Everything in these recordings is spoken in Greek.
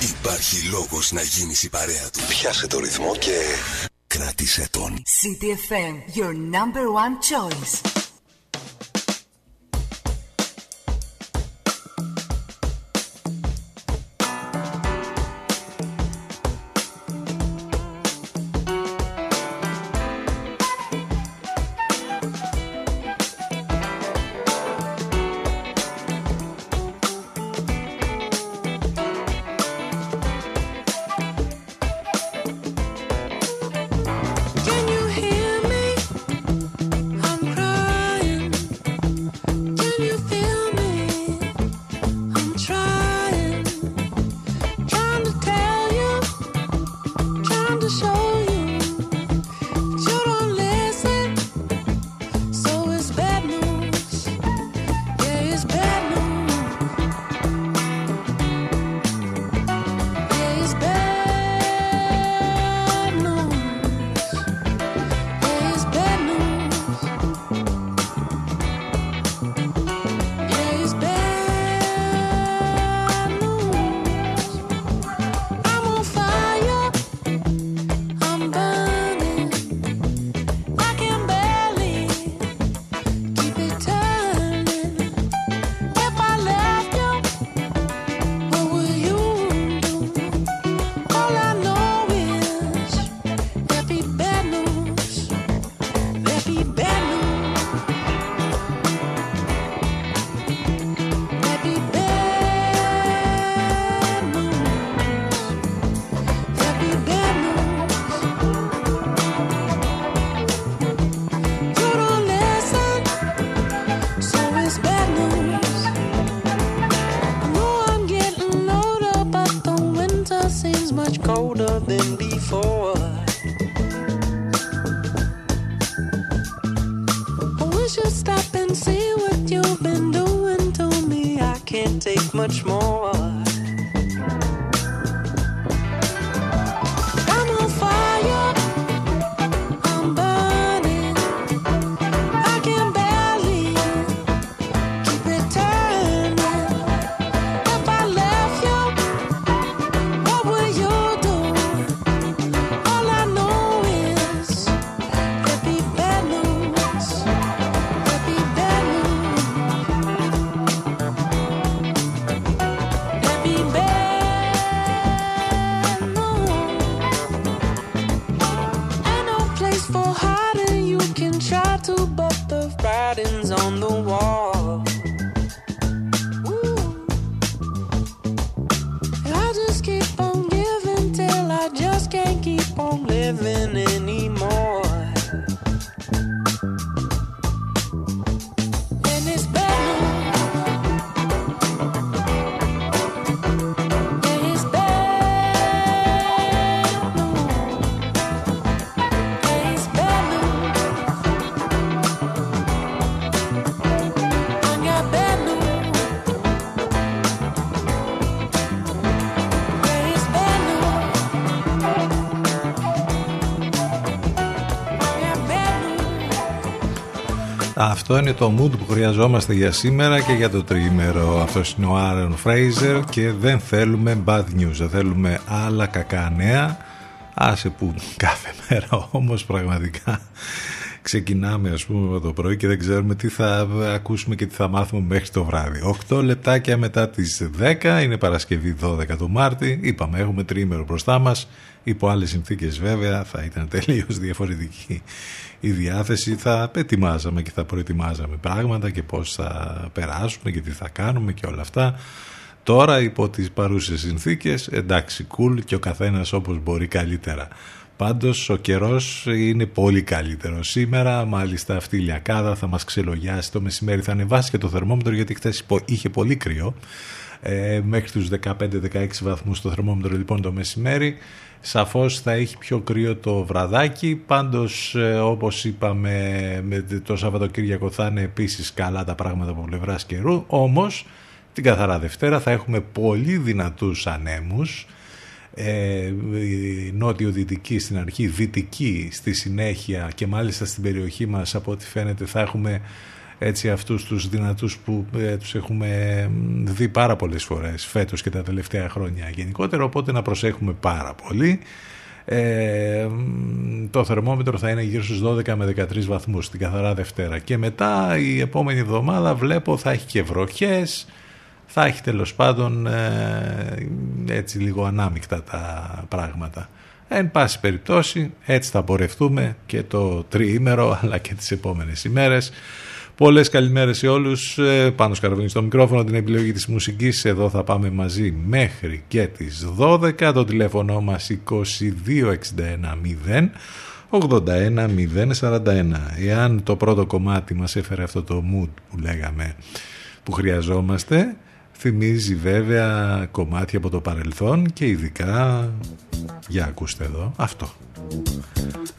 Υπάρχει λόγος να γίνεις η παρέα του. Πιάσε το ρυθμό και κράτησε τον. CTFM, your number one choice. Αυτό είναι το mood που χρειαζόμαστε για σήμερα και για το τρίμερο. Αυτός είναι ο Άρεν Φρέιζερ και δεν θέλουμε bad news. Δεν θέλουμε άλλα κακά νέα. Άσε που κάθε μέρα όμως πραγματικά ξεκινάμε ας πούμε το πρωί και δεν ξέρουμε τι θα ακούσουμε και τι θα μάθουμε μέχρι το βράδυ. 8 λεπτάκια μετά τις 10 είναι Παρασκευή 12 του Μάρτη. Είπαμε έχουμε τρίμερο μπροστά μας. Υπό άλλες συνθήκες βέβαια θα ήταν τελείως διαφορετική η διάθεση θα ετοιμάζαμε και θα προετοιμάζαμε πράγματα και πώς θα περάσουμε και τι θα κάνουμε και όλα αυτά. Τώρα υπό τις παρούσες συνθήκες εντάξει cool και ο καθένας όπως μπορεί καλύτερα. Πάντως ο καιρός είναι πολύ καλύτερο σήμερα, μάλιστα αυτή η λιακάδα θα μας ξελογιάσει. Το μεσημέρι, θα ανεβάσει και το θερμόμετρο γιατί χθες είχε πολύ κρύο. Ε, μέχρι τους 15-16 βαθμούς το θερμόμετρο λοιπόν το μεσημέρι. Σαφώς θα έχει πιο κρύο το βραδάκι, πάντως ε, όπως είπαμε με το Σαββατοκύριακο θα είναι επίσης καλά τα πράγματα από πλευράς καιρού, όμως την καθαρά Δευτέρα θα έχουμε πολύ δυνατούς ανέμους, ε, νότιο-δυτική στην αρχή, δυτική στη συνέχεια και μάλιστα στην περιοχή μας από ό,τι φαίνεται θα έχουμε έτσι αυτούς τους δυνατούς που ε, τους έχουμε δει πάρα πολλές φορές φέτος και τα τελευταία χρόνια γενικότερα οπότε να προσέχουμε πάρα πολύ. Ε, το θερμόμετρο θα είναι γύρω στους 12 με 13 βαθμούς την καθαρά Δευτέρα και μετά η επόμενη εβδομάδα βλέπω θα έχει και βροχές θα έχει τέλος πάντων ε, έτσι λίγο ανάμεικτα τα πράγματα. Εν πάση περιπτώσει έτσι θα πορευτούμε και το τριήμερο αλλά και τις επόμενες ημέρες. Πολλές καλημέρες σε όλους. Ε, πάνω σκαρβίνει στο μικρόφωνο την επιλογή της μουσικής. Εδώ θα πάμε μαζί μέχρι και τις 12. Το τηλέφωνο μας 2261 0 Εάν το πρώτο κομμάτι μας έφερε αυτό το mood που λέγαμε που χρειαζόμαστε θυμίζει βέβαια κομμάτια από το παρελθόν και ειδικά για ακούστε εδώ αυτό.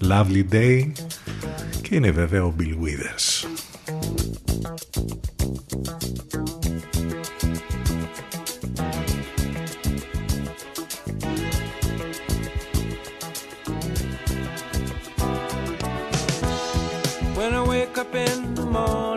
Lovely Day και είναι βέβαια ο Bill Withers. When I wake up in the morning,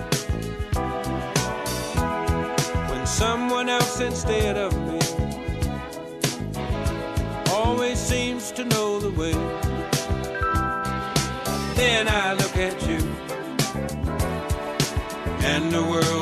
instead of me always seems to know the way. Then I look at you, and the world's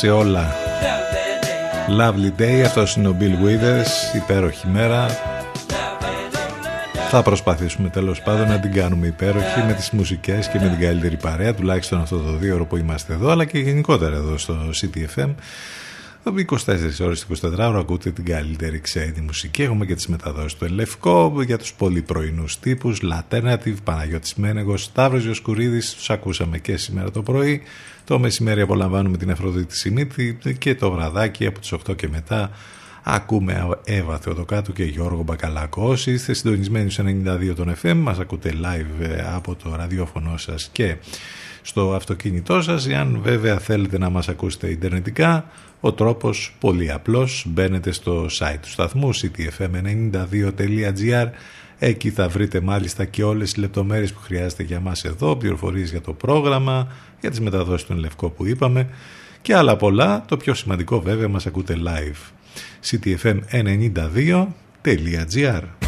σε όλα. Lovely day, αυτός είναι ο Bill Withers Υπέροχη μέρα. Θα προσπαθήσουμε τέλος πάντων να την κάνουμε υπέροχη Με τις μουσικές και με την καλύτερη παρέα Τουλάχιστον αυτό το δύο ώρο που είμαστε εδώ Αλλά και γενικότερα εδώ στο CTFM 24 ώρες 24 ώρα ακούτε την καλύτερη ξένη μουσική. Έχουμε και τις μεταδόσεις του Ελευκό για τους πολύ πρωινούς τύπους. L'Alternative, Παναγιώτης Μένεγος, Σταύρος Ιωσκουρίδης. Τους ακούσαμε και σήμερα το πρωί. Το μεσημέρι απολαμβάνουμε την Αφροδίτη Σιμίτη και το βραδάκι από τις 8 και μετά ακούμε Εύα Θεοδοκάτου και Γιώργο Μπακαλάκο. Όσοι είστε συντονισμένοι στους 92 των FM μας ακούτε live ε, από το ραδιόφωνο σας και στο αυτοκίνητό σας. Εάν βέβαια θέλετε να μας ακούσετε ιντερνετικά, ο τρόπος πολύ απλός. Μπαίνετε στο site του σταθμού ctfm92.gr Εκεί θα βρείτε μάλιστα και όλες τις λεπτομέρειες που χρειάζεται για μας εδώ, πληροφορίες για το πρόγραμμα, για τις μεταδόσεις του Λευκό που είπαμε και άλλα πολλά. Το πιο σημαντικό βέβαια μας ακούτε live. ctfm92.gr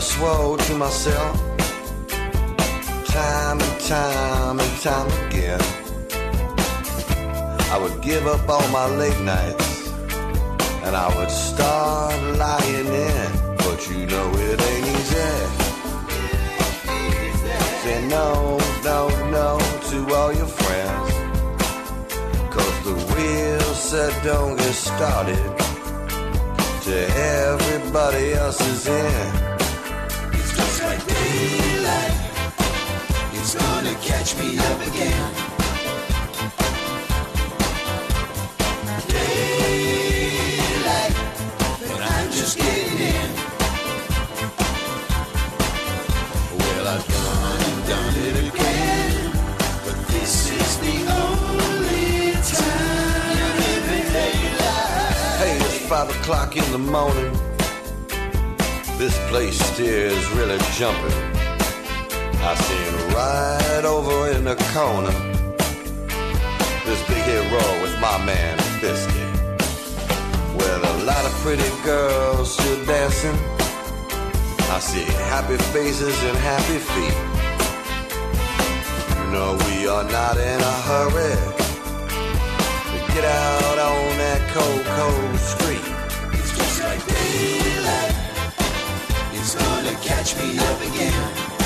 swore to myself time and time and time again I would give up all my late nights and I would start lying in but you know it ain't easy say no no no to all your friends cause the wheel said don't get started to everybody else is in it's just like daylight. It's gonna catch me up again. Five o'clock in the morning. This place steers really jumping. I seen right over in the corner this big hero with my man Fisky. With a lot of pretty girls still dancing. I see happy faces and happy feet. You know we are not in a hurry to get out on that cold, cold street. It's just like daylight is gonna catch me up again.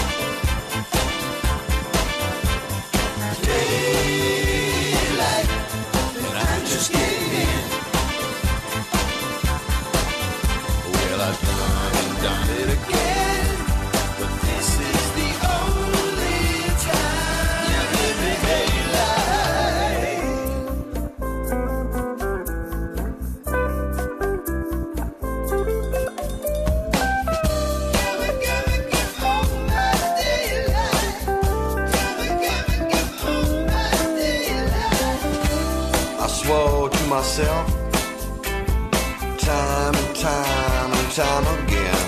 Myself time and time and time again.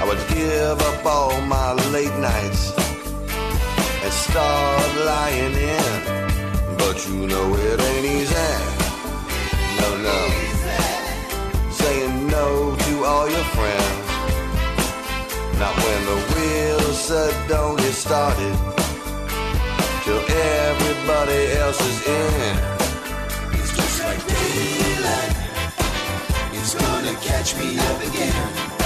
I would give up all my late nights and start lying in. But you know it ain't easy. No no. Saying no to all your friends. Not when the wheel said don't get started till everybody else is in catch me up again.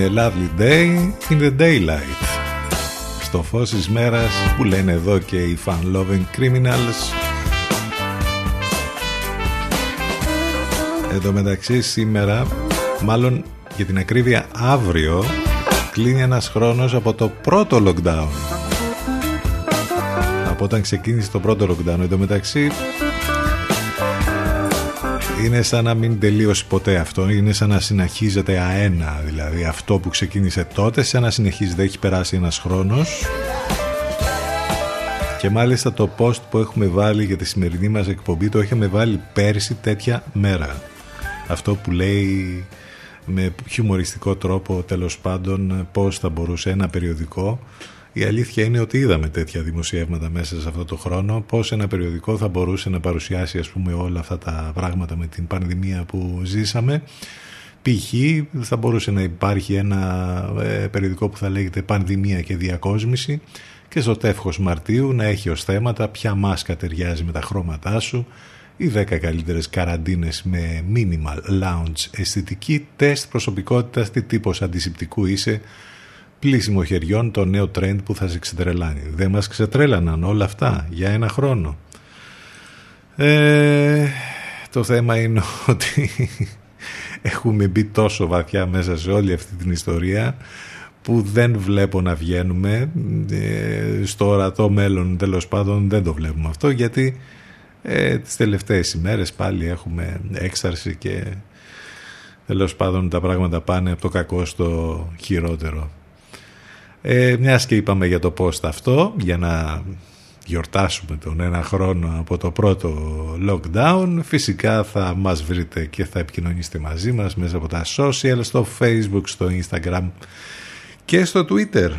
Είναι lovely day in the daylight. Στο φως της μέρας που λένε εδώ και οι fan loving criminals. Εδώ μεταξύ σήμερα Μάλλον για την ακρίβεια αύριο Κλείνει ένας χρόνος από το πρώτο lockdown. Από όταν ξεκίνησε το πρώτο lockdown Εδώ μεταξύ είναι σαν να μην τελείωσε ποτέ αυτό. Είναι σαν να συνεχίζεται αένα. Δηλαδή αυτό που ξεκίνησε τότε σαν να συνεχίζεται. Έχει περάσει ένας χρόνος. Και μάλιστα το post που έχουμε βάλει για τη σημερινή μας εκπομπή το είχαμε βάλει πέρσι τέτοια μέρα. Αυτό που λέει με χιουμοριστικό τρόπο τέλος πάντων πώς θα μπορούσε ένα περιοδικό η αλήθεια είναι ότι είδαμε τέτοια δημοσιεύματα μέσα σε αυτό το χρόνο πώς ένα περιοδικό θα μπορούσε να παρουσιάσει ας πούμε όλα αυτά τα πράγματα με την πανδημία που ζήσαμε π.χ. θα μπορούσε να υπάρχει ένα ε, περιοδικό που θα λέγεται πανδημία και διακόσμηση και στο τεύχος Μαρτίου να έχει ως θέματα ποια μάσκα ταιριάζει με τα χρώματά σου οι 10 καλύτερες καραντίνες με minimal lounge αισθητική, τεστ προσωπικότητας, τι τύπος αντισηπτικού είσαι, πλήσιμο χεριών, το νέο trend που θα σε ξετρελάνει. Δεν μας ξετρέλαναν όλα αυτά για ένα χρόνο. Ε, το θέμα είναι ότι έχουμε μπει τόσο βαθιά μέσα σε όλη αυτή την ιστορία που δεν βλέπω να βγαίνουμε ε, στο ορατό μέλλον τέλος πάντων δεν το βλέπουμε αυτό γιατί ε, τις τελευταίες ημέρες πάλι έχουμε έξαρση και τέλος πάντων τα πράγματα πάνε από το κακό στο χειρότερο. Ε, μιας και είπαμε για το post αυτό για να γιορτάσουμε τον ένα χρόνο από το πρώτο lockdown φυσικά θα μας βρείτε και θα επικοινωνήσετε μαζί μας μέσα από τα social στο facebook, στο instagram και στο twitter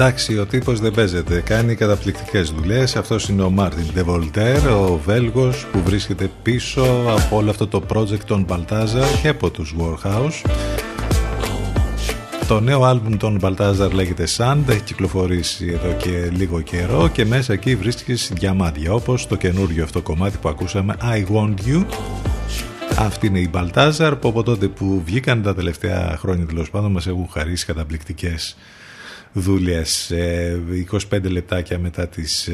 Εντάξει, ο τύπος δεν παίζεται. Κάνει καταπληκτικές δουλειές. Αυτός είναι ο Μάρτιν Ντεβολτέρ, ο Βέλγος που βρίσκεται πίσω από όλο αυτό το project των Baltazar και από τους Warhouse. Το νέο άλμπουμ των Baltazar λέγεται Sand, έχει κυκλοφορήσει εδώ και λίγο καιρό και μέσα εκεί βρίσκεις διαμάντια όπως το καινούριο αυτό κομμάτι που ακούσαμε I Want You. Αυτή είναι η Baltazar που από τότε που βγήκαν τα τελευταία χρόνια τέλος πάντων μας έχουν χαρίσει καταπληκτικές δουλειές. 25 λεπτάκια μετά τις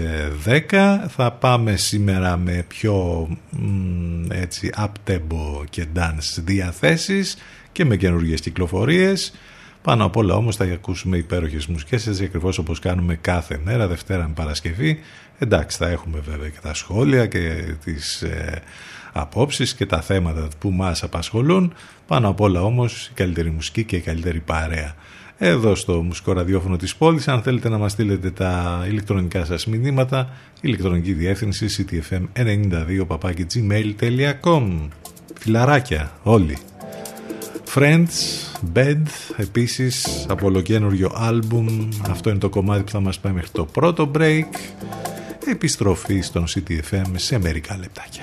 10 θα πάμε σήμερα με πιο έτσι up tempo και dance διαθέσεις και με καινούργιες κυκλοφορίες. Πάνω απ' όλα όμως θα ακούσουμε υπέροχες μουσικές έτσι ακριβώς όπως κάνουμε κάθε μέρα Δευτέρα με Παρασκευή. Εντάξει θα έχουμε βέβαια και τα σχόλια και τις ε, απόψεις και τα θέματα που μας απασχολούν. Πάνω απ' όλα όμως η καλύτερη μουσική και η καλύτερη παρέα εδώ στο μουσικό ραδιόφωνο της πόλης. Αν θέλετε να μας στείλετε τα ηλεκτρονικά σας μηνύματα, ηλεκτρονική διεύθυνση ctfm92 gmail.com Φιλαράκια όλοι. Friends, Bed, επίσης από ολοκένουργιο άλμπουμ. Αυτό είναι το κομμάτι που θα μας πάει μέχρι το πρώτο break. Επιστροφή στον CTFM σε μερικά λεπτάκια.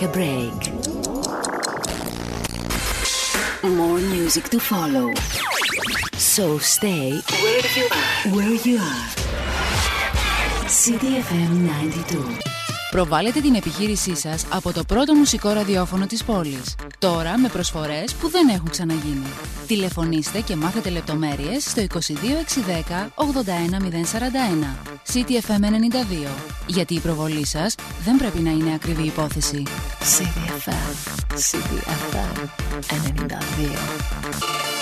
Take a break. More music to follow. So stay where you are; Where you are. CDFM 92. Προβάλλετε την επιχείρησή σας από το πρώτο μουσικό ραδιόφωνο της πόλης. Τώρα με προσφορές που δεν έχουν ξαναγίνει. Τηλεφωνήστε και μάθετε λεπτομέρειες στο 22610 81041. CTFM 92. Γιατί η προβολή σας δεν πρέπει να είναι ακριβή υπόθεση. CDFM. CDFM 92.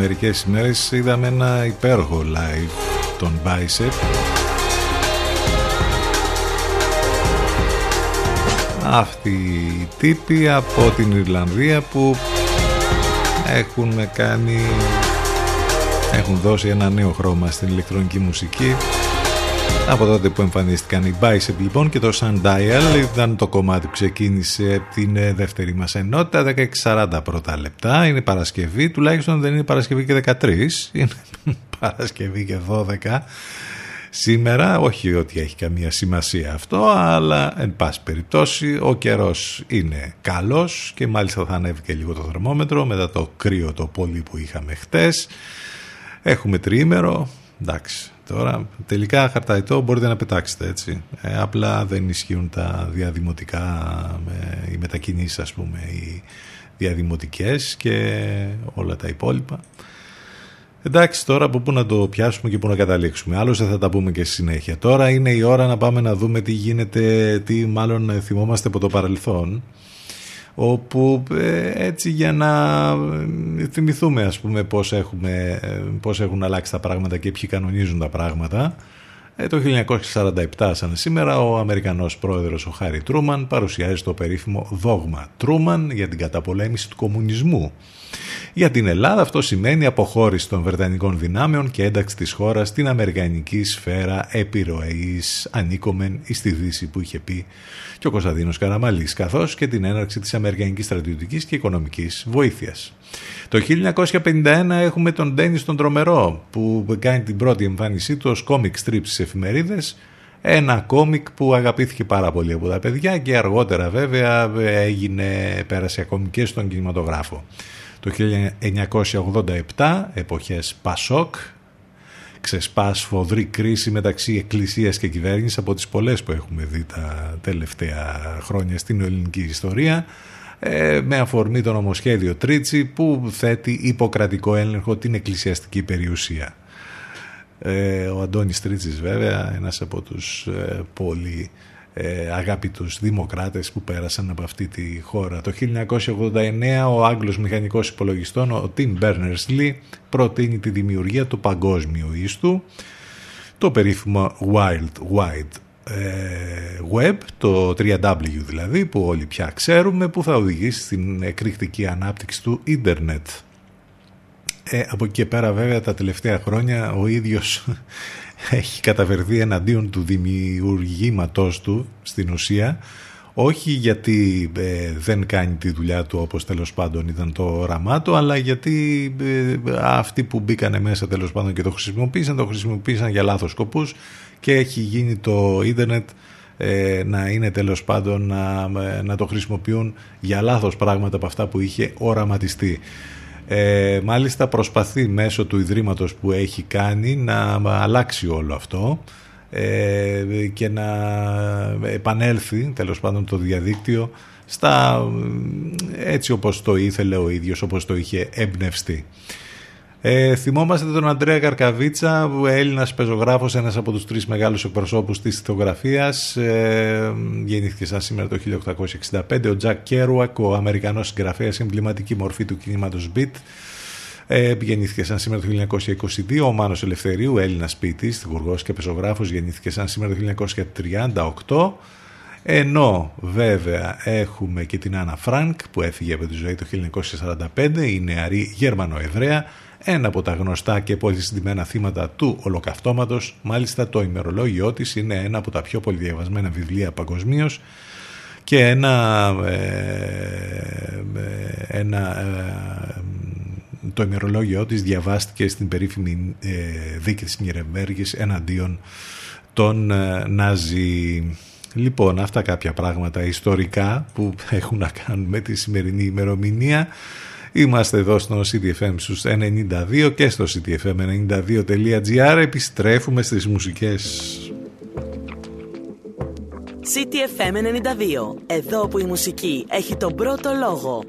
Μερικές ημέρες είδαμε ένα υπέροχο live των Bicep. Αυτοί οι τύποι από την Ιρλανδία που έχουν κάνει έχουν δώσει ένα νέο χρώμα στην ηλεκτρονική μουσική από τότε που εμφανίστηκαν οι Bicep λοιπόν και το Sundial ήταν το κομμάτι που ξεκίνησε την ε, δεύτερη μας ενότητα. 16.40 πρώτα λεπτά είναι Παρασκευή τουλάχιστον δεν είναι Παρασκευή και 13 είναι Παρασκευή και 12 σήμερα όχι ότι έχει καμία σημασία αυτό αλλά εν πάση περιπτώσει ο καιρός είναι καλός και μάλιστα θα ανέβει και λίγο το θερμόμετρο μετά το κρύο το πολύ που είχαμε χτες. Έχουμε τριήμερο εντάξει Τώρα τελικά χαρταϊτό μπορείτε να πετάξετε έτσι. Ε, απλά δεν ισχύουν τα διαδημοτικά, με, οι μετακινήσεις ας πούμε, οι διαδημοτικές και όλα τα υπόλοιπα. Εντάξει τώρα από πού να το πιάσουμε και πού να καταλήξουμε. Άλλωστε θα τα πούμε και στη συνέχεια. Τώρα είναι η ώρα να πάμε να δούμε τι γίνεται, τι μάλλον θυμόμαστε από το παρελθόν όπου ε, έτσι για να ε, θυμηθούμε ας πούμε πώς, έχουμε, ε, πώς έχουν αλλάξει τα πράγματα και ποιοι κανονίζουν τα πράγματα. Το 1947 σαν σήμερα ο Αμερικανός πρόεδρος ο Χάρι Τρούμαν παρουσιάζει το περίφημο δόγμα Τρούμαν για την καταπολέμηση του κομμουνισμού. Για την Ελλάδα αυτό σημαίνει αποχώρηση των Βρετανικών δυνάμεων και ένταξη της χώρας στην Αμερικανική σφαίρα επιρροής ανήκομεν στη Δύση που είχε πει και ο Κωνσταντίνος Καραμαλής καθώς και την έναρξη της Αμερικανικής στρατιωτικής και οικονομικής βοήθειας. Το 1951 έχουμε τον Ντένις τον Τρομερό που κάνει την πρώτη εμφάνισή του ως κόμικ strip στις εφημερίδες ένα κόμικ που αγαπήθηκε πάρα πολύ από τα παιδιά και αργότερα βέβαια έγινε, πέρασε ακόμη και στον κινηματογράφο. Το 1987, εποχές Πασόκ, ξεσπά σφοδρή κρίση μεταξύ εκκλησίας και κυβέρνησης από τις πολλές που έχουμε δει τα τελευταία χρόνια στην ελληνική ιστορία ε, με αφορμή το νομοσχέδιο Τρίτσι που θέτει υποκρατικό έλεγχο την εκκλησιαστική περιουσία. Ε, ο Αντώνης Τρίτσης βέβαια ένας από τους ε, πολύ ε, αγαπητούς δημοκράτες που πέρασαν από αυτή τη χώρα. Το 1989 ο Άγγλος μηχανικός υπολογιστών, ο Tim Berners-Lee, προτείνει τη δημιουργία του παγκόσμιου ίστου, το περίφημο Wild Wide ε, Web, το 3W δηλαδή, που όλοι πια ξέρουμε, που θα οδηγήσει στην εκρηκτική ανάπτυξη του ίντερνετ. Ε, από εκεί και πέρα βέβαια τα τελευταία χρόνια ο ίδιος έχει καταβερθεί εναντίον του δημιουργήματός του στην ουσία όχι γιατί ε, δεν κάνει τη δουλειά του όπως τέλος πάντων ήταν το όραμά του αλλά γιατί ε, αυτοί που μπήκανε μέσα τέλος πάντων και το χρησιμοποίησαν το χρησιμοποίησαν για λάθος σκοπούς και έχει γίνει το ίντερνετ ε, να είναι τέλος πάντων να, να το χρησιμοποιούν για λάθος πράγματα από αυτά που είχε οραματιστεί. Ε, μάλιστα προσπαθεί μέσω του Ιδρύματος που έχει κάνει να αλλάξει όλο αυτό ε, και να επανέλθει τέλος πάντων το διαδίκτυο στα, έτσι όπως το ήθελε ο ίδιος, όπως το είχε εμπνευστεί. Ε, θυμόμαστε τον Αντρέα Καρκαβίτσα, Έλληνας πεζογράφος, ένας από τους τρεις μεγάλους εκπροσώπους της ηθογραφία. Ε, γεννήθηκε σαν σήμερα το 1865. Ο Τζακ Κέρουακ, ο Αμερικανός συγγραφέας, εμβληματική μορφή του κινήματος Beat. Ε, γεννήθηκε σαν σήμερα το 1922. Ο Μάνος Ελευθερίου, Έλληνας ποιητής, στιχουργός και πεζογράφος, γεννήθηκε σαν σήμερα το 1938. Ενώ βέβαια έχουμε και την Άννα Φρανκ που έφυγε από τη ζωή το 1945, η νεαρή Γερμανοεβραία, ένα από τα γνωστά και πολύ συζητημένα θύματα του ολοκαυτώματος. Μάλιστα το ημερολόγιό της είναι ένα από τα πιο πολυδιαβασμένα βιβλία παγκοσμίως και ένα, ε, ε, ένα ε, το ημερολόγιό της διαβάστηκε στην περίφημη δίκη της Νιρεμβέργης εναντίον των Νάζι. Λοιπόν, αυτά κάποια πράγματα ιστορικά που έχουν να κάνουν με τη σημερινή ημερομηνία. Είμαστε εδώ στο CTFM στους 92 και στο ctfm92.gr επιστρέφουμε στις μουσικές. CTFM 92. Εδώ που η μουσική έχει τον πρώτο λόγο.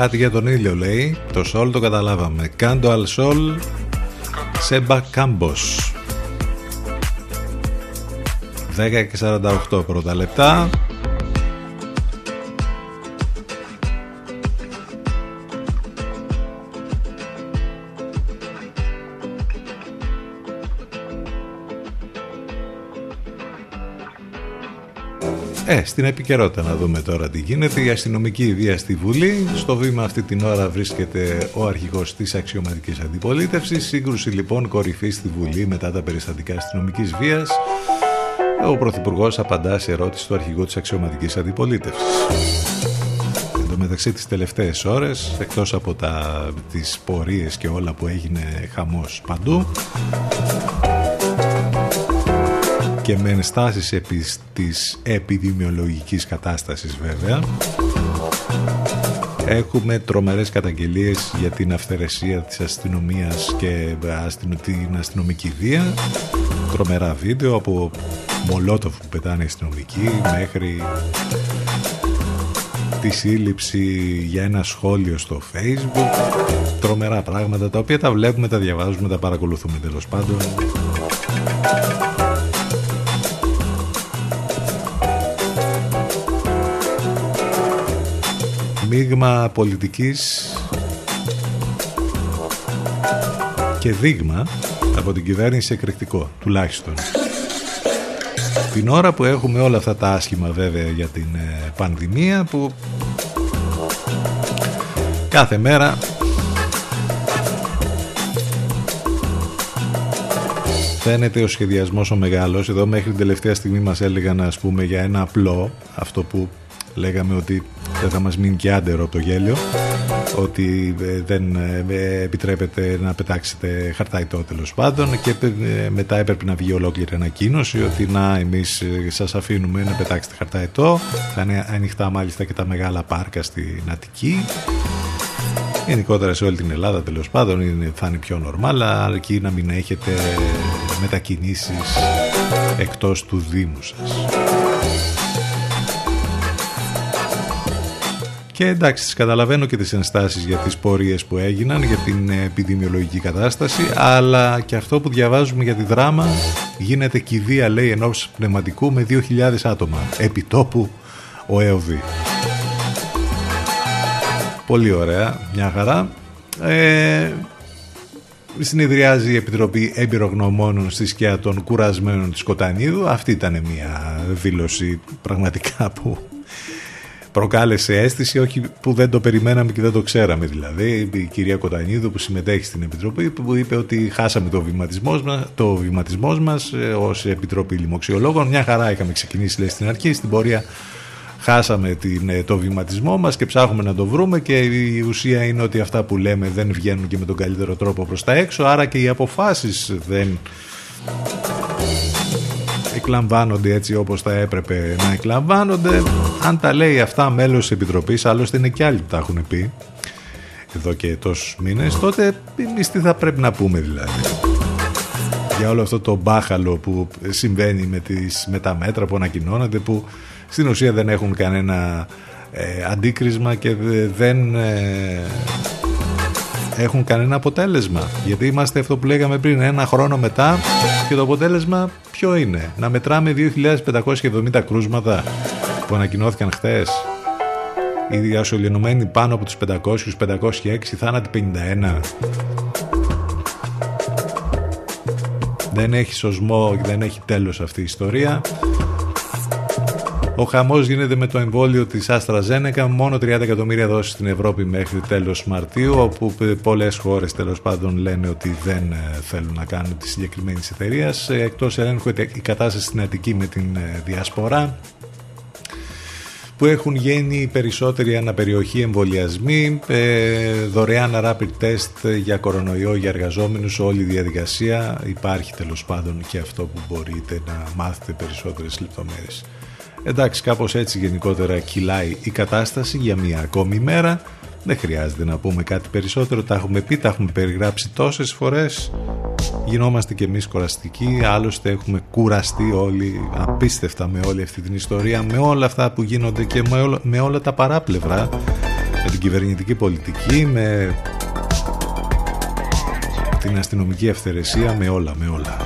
Κάτι για τον ήλιο λέει. Το σόλ το καταλάβαμε. Κάντο αλ σόλ Σέμπα Κάμπος. 10 και 48 πρώτα λεπτά. Στην επικαιρότητα να δούμε τώρα τι γίνεται. Η αστυνομική ιδέα στη Βουλή. Στο βήμα αυτή την ώρα βρίσκεται ο αρχηγός της αξιωματικής αντιπολίτευσης. Σύγκρουση λοιπόν κορυφή στη Βουλή μετά τα περιστατικά αστυνομικής βίας. Ο Πρωθυπουργός απαντά σε ερώτηση του αρχηγού της αξιωματικής αντιπολίτευσης. Εν τω μεταξύ τις τελευταίες ώρες, εκτός από τα, τις πορείες και όλα που έγινε χαμός παντού, και με ενστάσεις επί της επιδημιολογικής κατάστασης βέβαια. Έχουμε τρομερές καταγγελίες για την αυθαιρεσία της αστυνομίας και την αστυνομική βία. Τρομερά βίντεο από μολότοφ που πετάνε αστυνομικοί μέχρι τη σύλληψη για ένα σχόλιο στο facebook. Τρομερά πράγματα τα οποία τα βλέπουμε, τα διαβάζουμε, τα παρακολουθούμε τέλος πάντων μείγμα πολιτικής και δείγμα από την κυβέρνηση εκρηκτικό, τουλάχιστον. Την ώρα που έχουμε όλα αυτά τα άσχημα βέβαια για την ε, πανδημία που κάθε μέρα φαίνεται ο σχεδιασμός ο μεγάλος εδώ μέχρι την τελευταία στιγμή μας έλεγαν ας πούμε για ένα απλό αυτό που λέγαμε ότι δεν θα μας μείνει και άντερο το γέλιο ότι ε, δεν ε, επιτρέπεται να πετάξετε χαρταϊτό τέλος πάντων και ε, μετά έπρεπε να βγει ολόκληρη ανακοίνωση ότι να εμείς σας αφήνουμε να πετάξετε χαρταϊτό θα είναι ανοιχτά μάλιστα και τα μεγάλα πάρκα στην Αττική. Γενικότερα σε όλη την Ελλάδα τέλος πάντων θα είναι πιο νορμάλα αρκεί να μην έχετε μετακινήσεις εκτός του Δήμου σας Και εντάξει, τις καταλαβαίνω και τις ενστάσεις για τις πορείες που έγιναν, για την επιδημιολογική κατάσταση, αλλά και αυτό που διαβάζουμε για τη δράμα γίνεται κηδεία, λέει, ενός πνευματικού με 2.000 άτομα. Επιτόπου ο ΕΟΒ. Πολύ ωραία, μια χαρά. Ε, συνεδριάζει η Επιτροπή Εμπειρογνωμόνων στη σκιά των κουρασμένων της Κοτανίδου. Αυτή ήταν μια δήλωση πραγματικά που προκάλεσε αίσθηση όχι που δεν το περιμέναμε και δεν το ξέραμε δηλαδή. Η κυρία Κοτανίδου που συμμετέχει στην Επιτροπή που είπε ότι χάσαμε το βηματισμό μας, το βηματισμός μας ε, ως Επιτροπή Λοιμοξιολόγων. Μια χαρά είχαμε ξεκινήσει λέει, στην αρχή. Στην πορεία χάσαμε την, ε, το βηματισμό μας και ψάχνουμε να το βρούμε και η ουσία είναι ότι αυτά που λέμε δεν βγαίνουν και με τον καλύτερο τρόπο προς τα έξω άρα και οι αποφάσεις δεν εκλαμβάνονται έτσι όπως θα έπρεπε να εκλαμβάνονται. Αν τα λέει αυτά μέλος της Επιτροπής άλλωστε είναι και άλλοι που τα έχουν πει εδώ και τόσους μήνες τότε εμείς τι θα πρέπει να πούμε δηλαδή. Για όλο αυτό το μπάχαλο που συμβαίνει με, τις, με τα μέτρα που ανακοινώνονται που στην ουσία δεν έχουν κανένα ε, αντίκρισμα και δεν ε, έχουν κανένα αποτέλεσμα. Γιατί είμαστε αυτό που λέγαμε πριν, ένα χρόνο μετά και το αποτέλεσμα ποιο είναι; Να μετράμε 2.570 κρούσματα που ανακοινώθηκαν χθες. Οι διασωληνωμένοι πάνω από τους 500, 506 θάνατοι 51. Δεν έχει σωσμό και δεν έχει τέλος αυτή η ιστορία. Ο χαμός γίνεται με το εμβόλιο της Άστρα Ζένεκα. Μόνο 30 εκατομμύρια δόσεις στην Ευρώπη μέχρι τέλος Μαρτίου, όπου πολλές χώρες τέλος πάντων λένε ότι δεν ε, θέλουν να κάνουν τη συγκεκριμένη εταιρεία. Ε, Εκτός ελέγχου η κατάσταση στην Αττική με την ε, διασπορά που έχουν γίνει περισσότεροι αναπεριοχή εμβολιασμοί, δωρεάν rapid test για κορονοϊό για εργαζόμενους, όλη η διαδικασία υπάρχει τέλος πάντων και αυτό που μπορείτε να μάθετε περισσότερες λεπτομέρειες. Εντάξει, κάπως έτσι γενικότερα κυλάει η κατάσταση για μία ακόμη μέρα. Δεν χρειάζεται να πούμε κάτι περισσότερο, τα έχουμε πει, τα έχουμε περιγράψει τόσες φορές. Γινόμαστε και εμείς κουραστικοί, άλλωστε έχουμε κουραστεί όλοι απίστευτα με όλη αυτή την ιστορία, με όλα αυτά που γίνονται και με όλα, με όλα τα παράπλευρα, με την κυβερνητική πολιτική, με την αστυνομική αυθαιρεσία, με όλα, με όλα.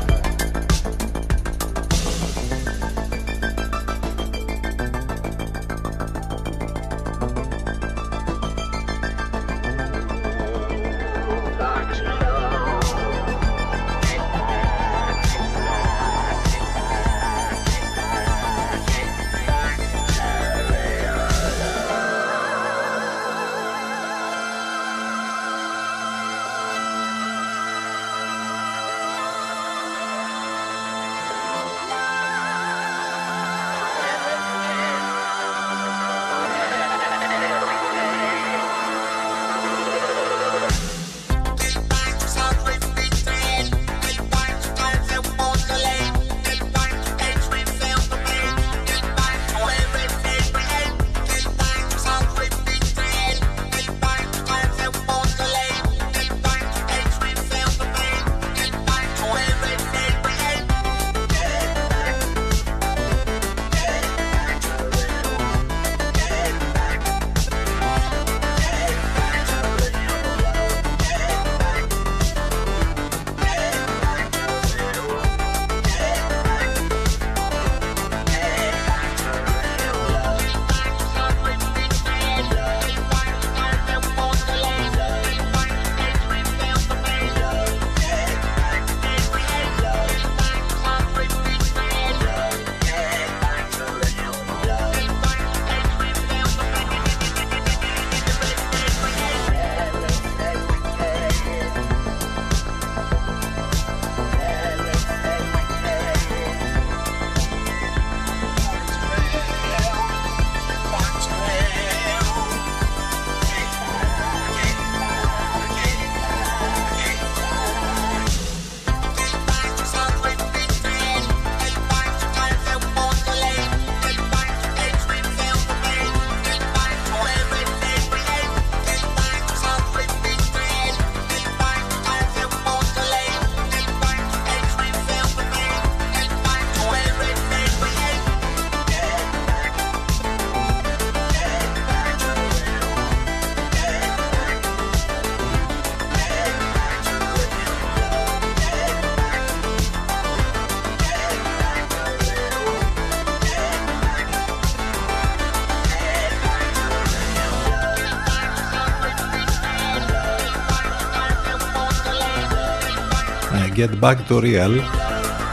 Get Back to Real.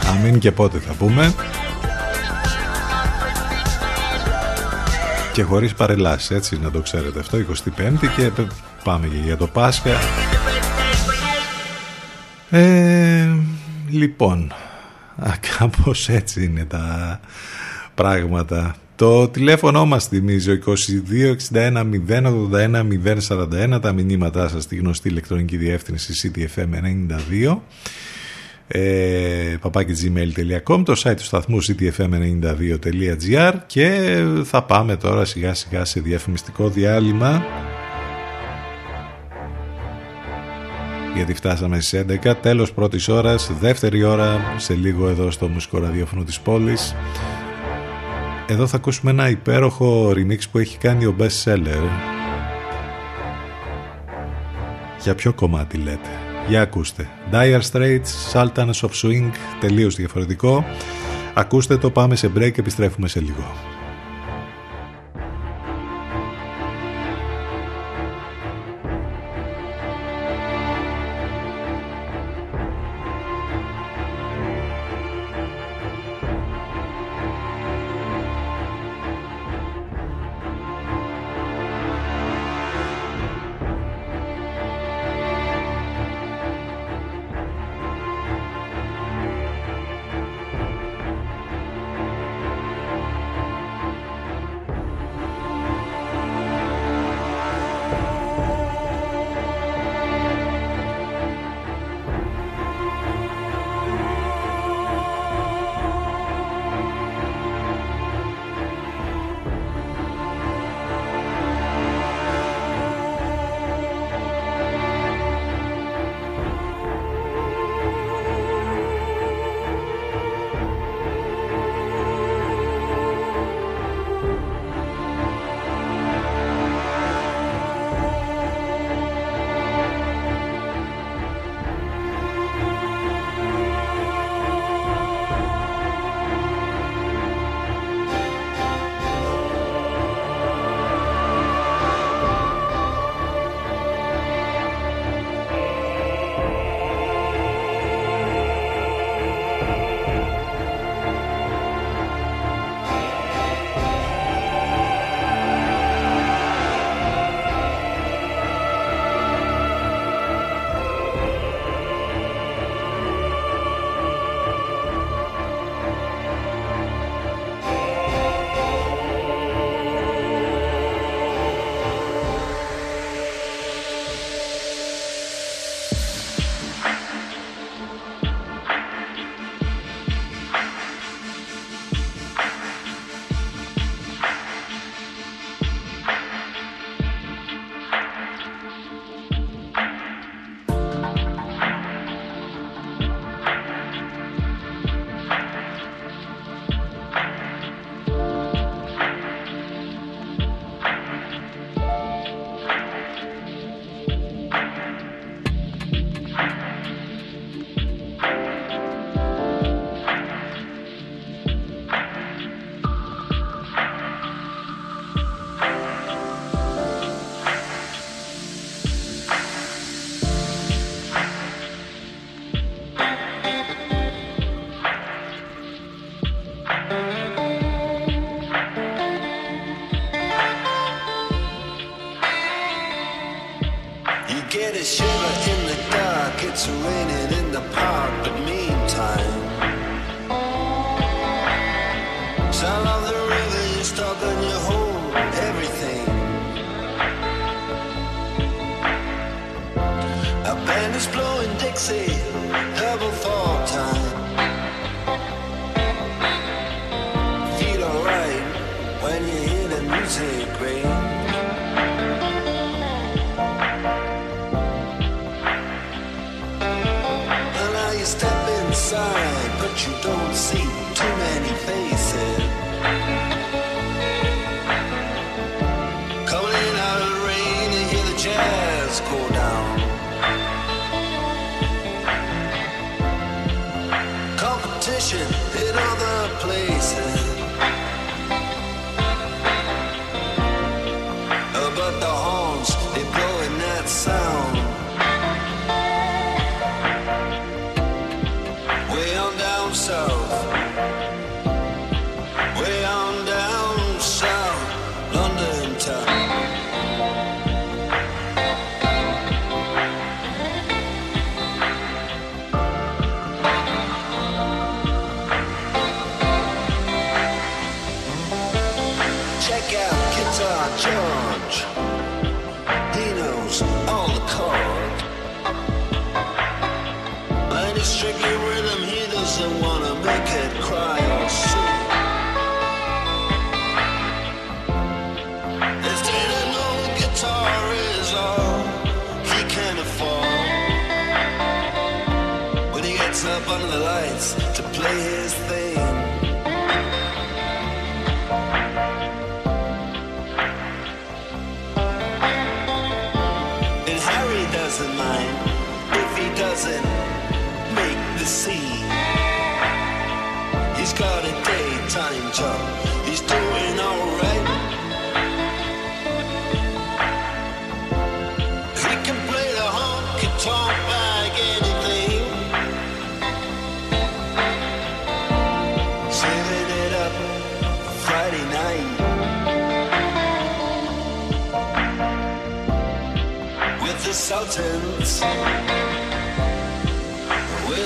Αμήν και πότε θα πούμε. Και χωρίς παρελάσεις έτσι να το ξέρετε αυτό 25η και πάμε και για το Πάσχα. Ε, Λοιπόν α, Κάπως έτσι είναι τα πράγματα το τηλέφωνο μας θυμίζει 2261 081 041 τα μηνύματά σας στη γνωστή ηλεκτρονική διεύθυνση ctfm92. Ε, papakigmail.com το site του σταθμού ctfm92.gr και θα πάμε τώρα σιγά σιγά σε διαφημιστικό διάλειμμα. Γιατί φτάσαμε στις 11 τέλος πρώτης ώρας, δεύτερη ώρα σε λίγο εδώ στο μουσικό ραδιόφωνο της πόλης εδώ θα ακούσουμε ένα υπέροχο remix που έχει κάνει ο best seller. Για ποιο κομμάτι λέτε; Για ακούστε. Dire Straits, Sultans of Swing τελείως διαφορετικό. Ακούστε το πάμε σε break επιστρέφουμε σε λίγο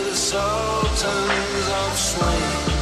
the sultans of swing.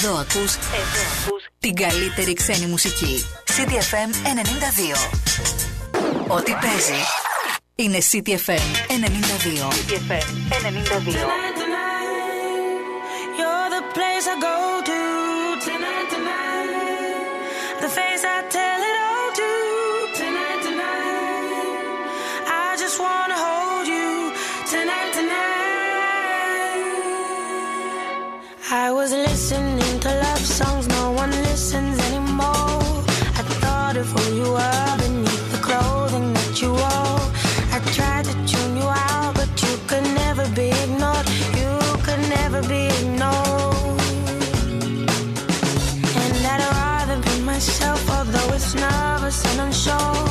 Εδώ ακούς, Εδώ ακούς την καλύτερη ξένη μουσική. CTFM 92. Ό,τι παίζει είναι CTFM 92. CTFM 92. You're the place I go to tonight, tonight. The face I tell songs no one listens anymore. I thought of who you were beneath the clothing that you wore. I tried to tune you out, but you could never be ignored. You could never be ignored. And I'd rather be myself, although it's nervous and unsure.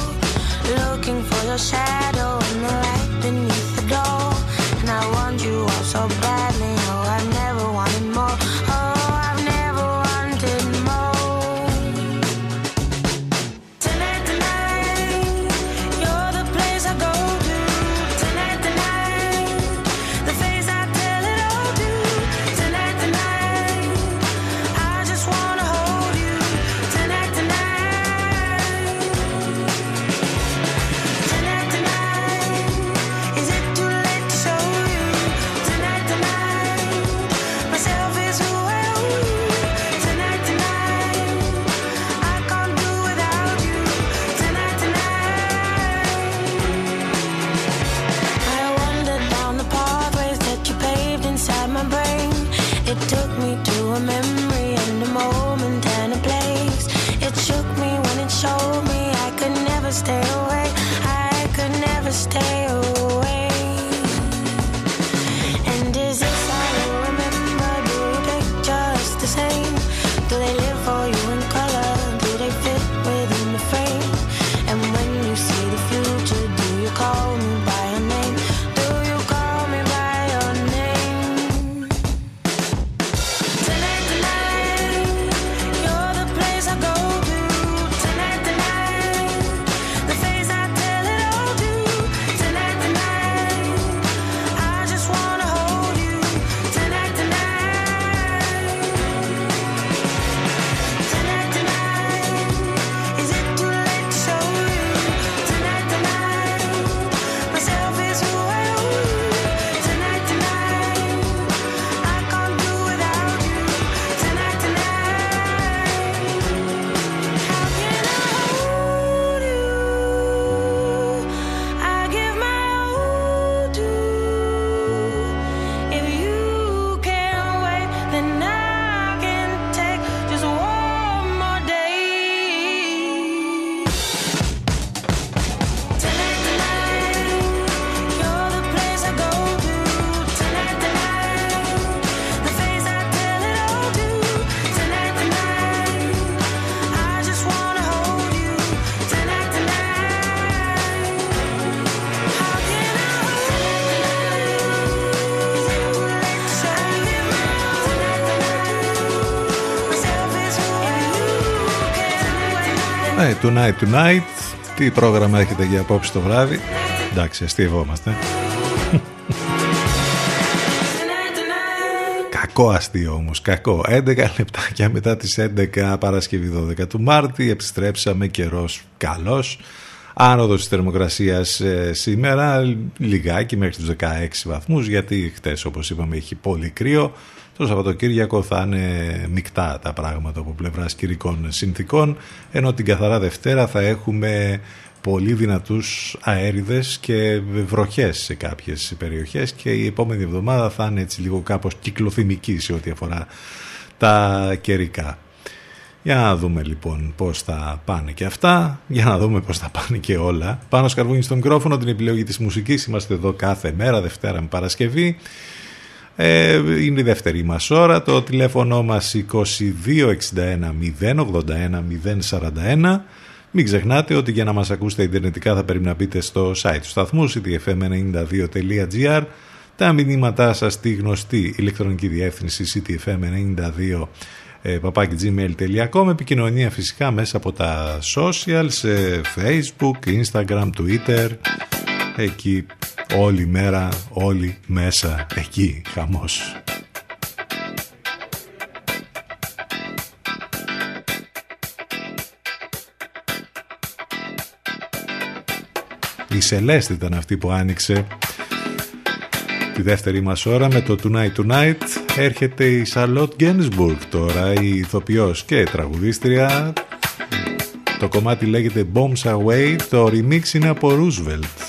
Looking for your shadow tonight, tonight. Τι πρόγραμμα έχετε για απόψε το βράδυ; Εντάξει, αστείευόμαστε. Κακό αστείο όμως, κακό. 11 λεπτάκια μετά τις 11 Παρασκευή 12 του Μάρτη. Επιστρέψαμε καιρός καλός. Άνοδος της θερμοκρασίας ε, σήμερα, λιγάκι μέχρι τους 16 βαθμούς, γιατί χτες, όπως είπαμε, έχει πολύ κρύο. Το Σαββατοκύριακο θα είναι μεικτά τα πράγματα από πλευράς κυρικών συνθήκων, ενώ την καθαρά Δευτέρα θα έχουμε πολύ δυνατούς αέριδες και βροχές σε κάποιες περιοχές και η επόμενη εβδομάδα θα είναι έτσι λίγο κάπως κυκλοθυμική σε ό,τι αφορά τα καιρικά. Για να δούμε λοιπόν πώς θα πάνε και αυτά, για να δούμε πώς θα πάνε και όλα. Πάνω σκαρβούνι στο μικρόφωνο, την επιλογή της μουσικής, είμαστε εδώ κάθε μέρα, Δευτέρα με Παρασκευή. Ε, είναι η δεύτερη μας ώρα, το τηλέφωνο μας 2261 081 041 μην ξεχνάτε ότι για να μας ακούσετε ιντερνετικά θα πρέπει να μπείτε στο site του σταθμού ctfm92.gr τα μηνύματά σας στη γνωστή ηλεκτρονική διεύθυνση ctfm92 papakigmail.com επικοινωνία φυσικά μέσα από τα social σε facebook, instagram, twitter. Εκεί όλη μέρα, όλη μέσα εκεί χαμός. Η Σελέστη ήταν αυτή που άνοιξε τη δεύτερη μας ώρα με το Tonight Tonight. Έρχεται η Σαλότ Γκένσμπουργκ τώρα η ηθοποιός και τραγουδίστρια. Το κομμάτι λέγεται Bombs Away. Το remix είναι από Roosevelt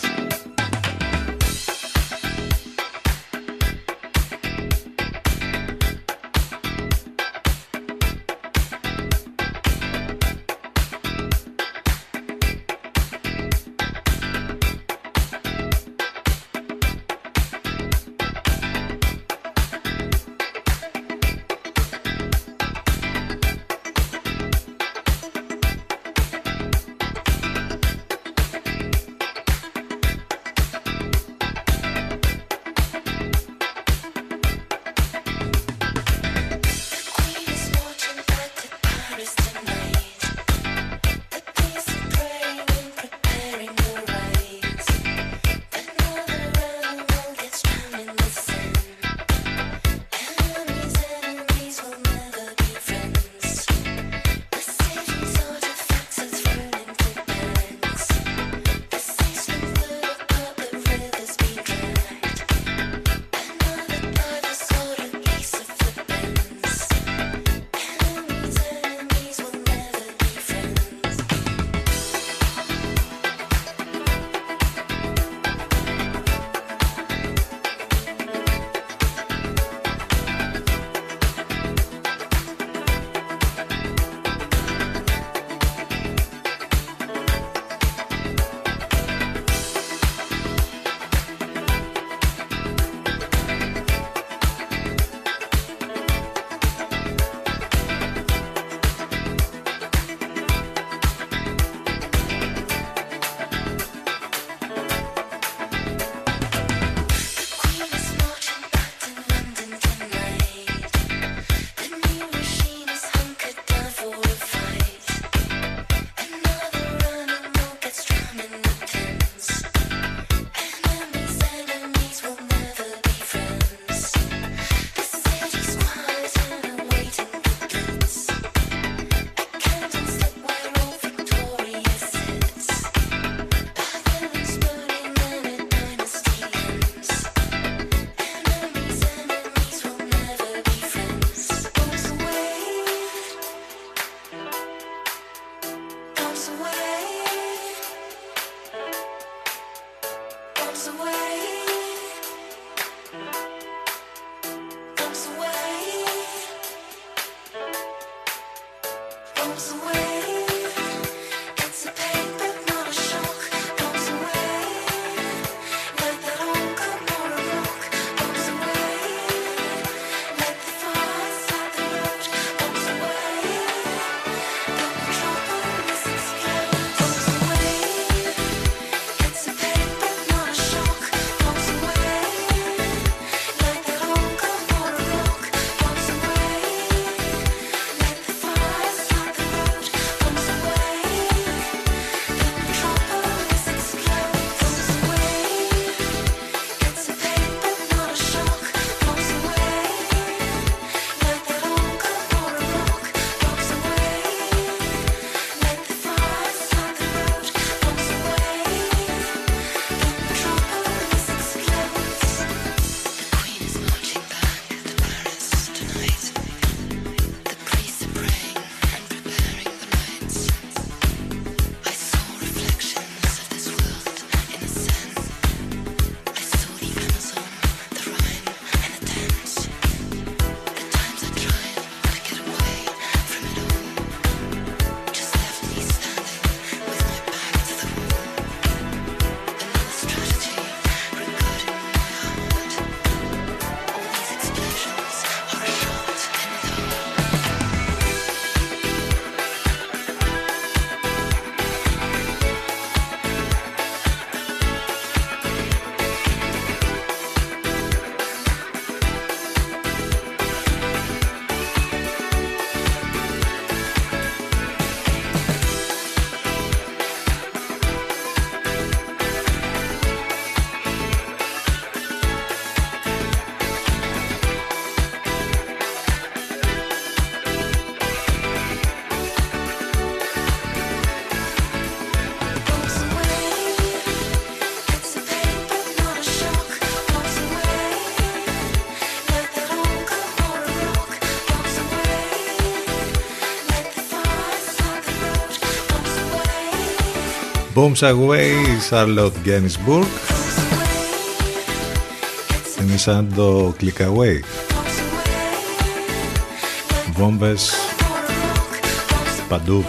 comes away. Bombs Away, Charlotte Gainsbourg. Είναι σαν το Click Away. Βόμβες παντού.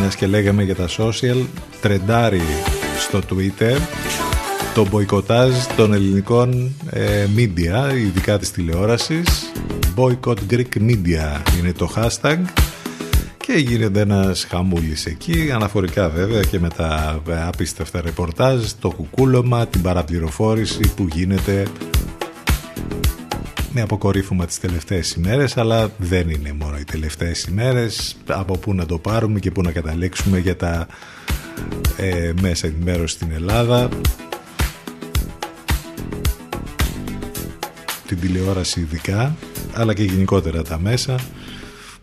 Μιας και λέγαμε για τα social, τρεντάρι στο Twitter το μποϊκοτάζ των ελληνικών ε, media, ειδικά της τηλεόρασης. Boycott Greek Media είναι το hashtag και γίνεται ένας χαμούλης εκεί, αναφορικά βέβαια και με τα απίστευτα ρεπορτάζ, το κουκούλωμα, την παραπληροφόρηση που γίνεται με αποκορύφωμα τις τελευταίες ημέρες αλλά δεν είναι μόνο οι τελευταίες ημέρες. Από πού να το πάρουμε και πού να καταλήξουμε για τα ε, μέσα ενημέρωση στην Ελλάδα. Την τηλεόραση ειδικά αλλά και γενικότερα τα μέσα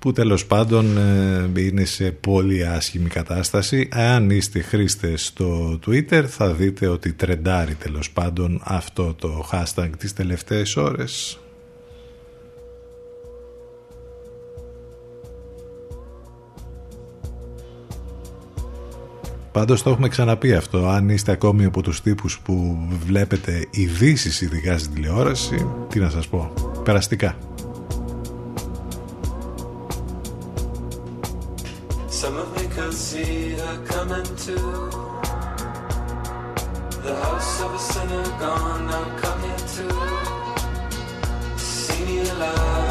που τέλος πάντων ε, είναι σε πολύ άσχημη κατάσταση. Αν είστε χρήστες στο Twitter θα δείτε ότι τρεντάρει τέλος πάντων αυτό το hashtag τις τελευταίες ώρες. Πάντως το έχουμε ξαναπεί αυτό. Αν είστε ακόμη από τους τύπους που βλέπετε ειδήσεις ειδικά στην τηλεόραση, τι να σας πω, περαστικά. Coming to The house of a sinner gone, now come here to See me alive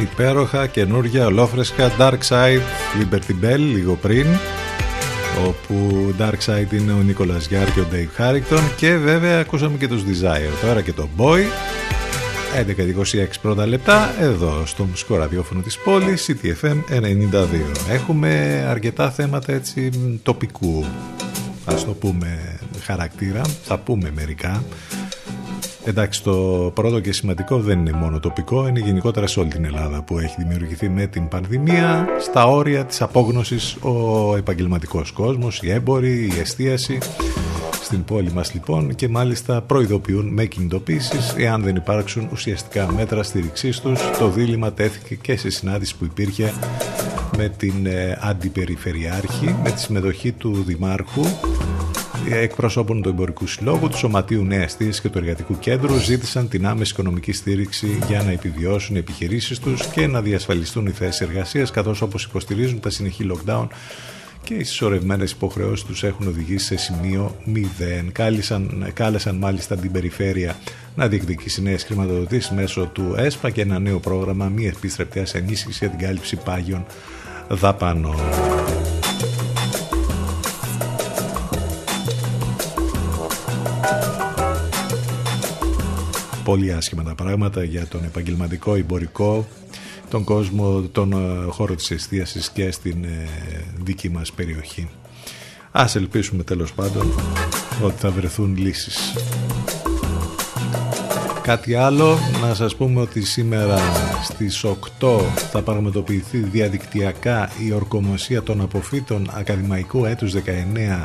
Υπέροχα καινούργια ολόφρεσκα Dark Side. Liberty Bell λίγο πριν όπου Dark Side είναι ο Νίκολας Γιάρ και ο Dave Harrington. Και βέβαια ακούσαμε και τους Desire. Τώρα και το Boy. 11.26 πρώτα λεπτά εδώ στο μουσικό ραδιόφωνο της πόλης CTFM 92 έχουμε αρκετά θέματα έτσι τοπικού. Ας το πούμε χαρακτήρα θα πούμε μερικά Εντάξει, το πρώτο και σημαντικό δεν είναι μόνο τοπικό, είναι γενικότερα σε όλη την Ελλάδα που έχει δημιουργηθεί με την πανδημία, στα όρια της απόγνωσης ο επαγγελματικός κόσμος, η έμποροι, η εστίαση. Στην πόλη μας λοιπόν και μάλιστα προειδοποιούν με κινητοποίησεις εάν δεν υπάρξουν ουσιαστικά μέτρα στήριξής τους. Το δίλημα τέθηκε και σε συνάντηση που υπήρχε με την ε, αντιπεριφερειάρχη, με τη συμμετοχή του Δημάρχου εκπροσώπων του Εμπορικού Συλλόγου, του Σωματείου Νέα Στήριξη και του Εργατικού Κέντρου ζήτησαν την άμεση οικονομική στήριξη για να επιβιώσουν οι επιχειρήσεις τους και να διασφαλιστούν οι θέσεις εργασίας, καθώς όπως υποστηρίζουν τα συνεχή lockdown και οι συσσωρευμένες υποχρεώσεις τους έχουν οδηγήσει σε σημείο 0. Κάλεσαν, κάλεσαν μάλιστα την περιφέρεια να διεκδικήσει νέες χρηματοδοτήσεις μέσω του ΕΣΠΑ και ένα νέο πρόγραμμα μη επίστρεπτέα ενίσχυση για την κάλυψη πάγιων δαπανών. Πολύ άσχημα τα πράγματα για τον επαγγελματικό, εμπορικό, τον κόσμο, τον ε, χώρο της εστίασης και στην ε, δική μας περιοχή. Ας ελπίσουμε τέλος πάντων ότι θα βρεθούν λύσεις. Κάτι άλλο, να σας πούμε ότι σήμερα στις 8 θα πραγματοποιηθεί διαδικτυακά η ορκομοσία των αποφύτων ακαδημαϊκού έτους 19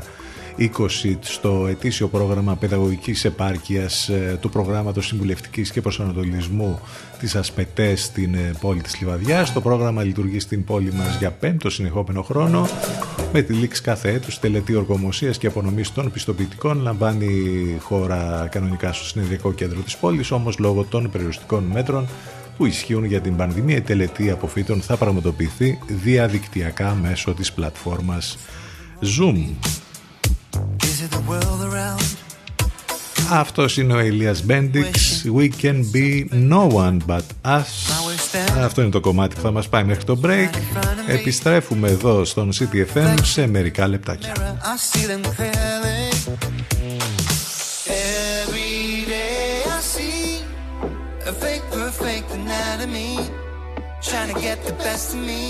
20 στο ετήσιο πρόγραμμα παιδαγωγικής επάρκειας ε, του προγράμματος συμβουλευτικής και προσανατολισμού της ΑΣΠΕΤΕΣ στην ε, πόλη της Λιβαδιάς. Το πρόγραμμα λειτουργεί στην πόλη μας για πέμπτο συνεχόμενο χρόνο με τη λήξη κάθε έτους τελετή οργομοσίας και απονομής των πιστοποιητικών λαμβάνει χώρα κανονικά στο συνεδριακό κέντρο της πόλης όμως λόγω των περιοριστικών μέτρων που ισχύουν για την πανδημία η τελετή αποφύτων θα πραγματοποιηθεί διαδικτυακά μέσω της πλατφόρμας Zoom. Αυτός είναι ο Ηλίας Μπέντιξ We can be no one but us Αυτό είναι το κομμάτι που θα μας πάει μέχρι το break. Επιστρέφουμε εδώ στον CTFM σε μερικά λεπτάκια. Trying to get the best of me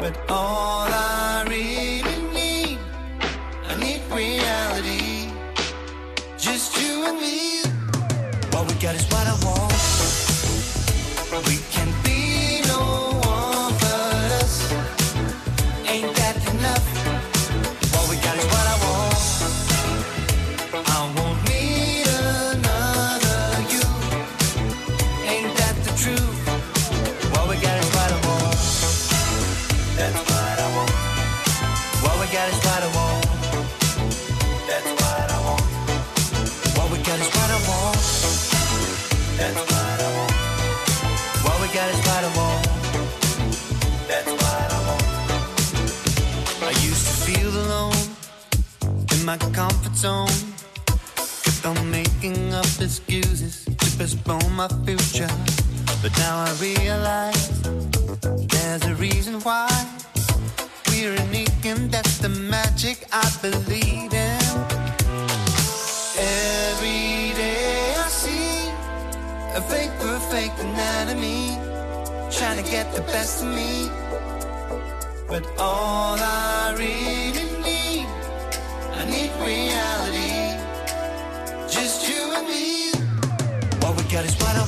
But all I really need I need reality. Just you and me. All we got is what I want. We can excuses to postpone my future. But now I realize there's a reason why we're unique, and that's the magic I believe in. Every day I see a fake perfect anatomy trying to get the best of me but all I really need I need reality got is what I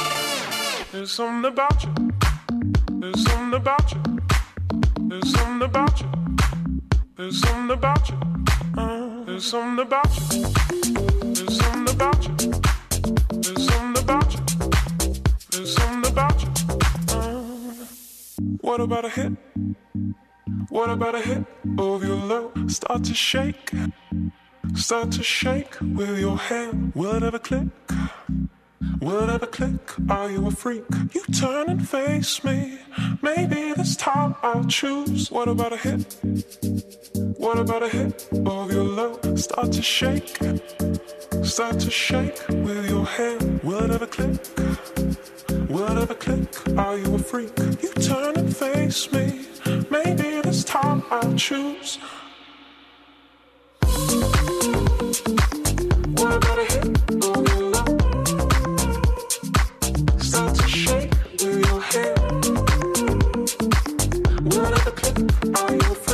There's something about you. There's something about you. There's something about you. There's something about you. Uh, there's something about you. There's something about you. There's something about you. There's something about you. Uh, what about a hit? What about a hit of your love? Start to shake. Start to shake with your hand. Will it ever click? Will it click? Are you a freak? You turn and face me. Maybe this time I'll choose. What about a hit? What about a hit of your love? Start to shake. Start to shake with your hand. Will it ever click? Will it ever click? Are you a freak? You turn and face me. Maybe this time I'll choose. What about a hit I know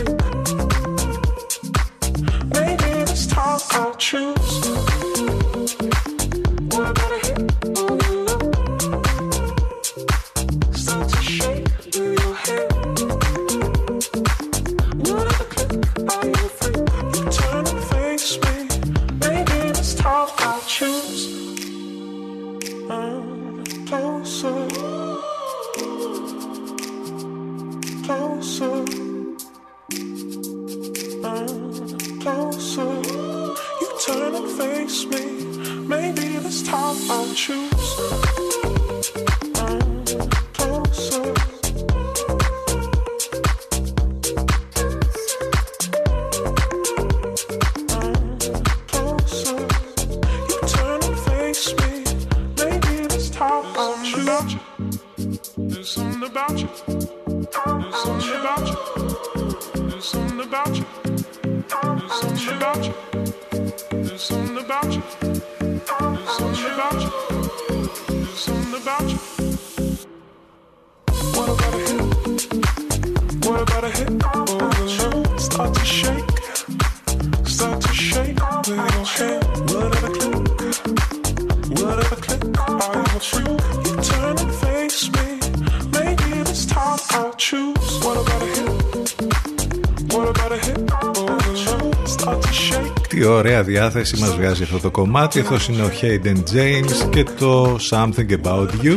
διάθεση μας βγάζει αυτό το κομμάτι. Αυτός είναι ο Hayden James και το Something About You.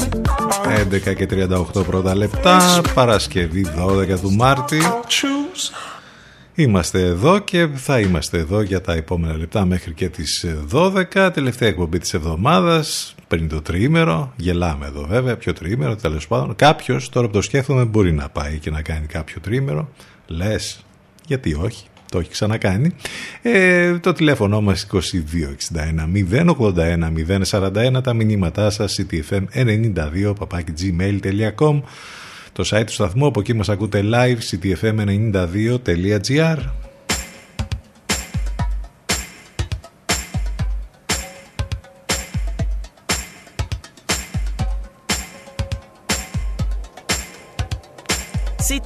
11 και 38 πρώτα λεπτά Παρασκευή 12 του Μάρτη. Είμαστε εδώ και θα είμαστε εδώ για τα επόμενα λεπτά μέχρι και τις 12 τελευταία εκπομπή της εβδομάδας πριν το τριήμερο. Γελάμε εδώ βέβαια ποιο τριήμερο τέλος πάντων. Κάποιος τώρα που το σκέφτομαι μπορεί να πάει και να κάνει κάποιο τριήμερο. Λες γιατί όχι το έχει ξανακάνει. Ε, το τηλέφωνο μας 2261 081 041 τα μηνύματά σας ctfm92 gmail.com το site του σταθμού από εκεί μας ακούτε live ctfm92.gr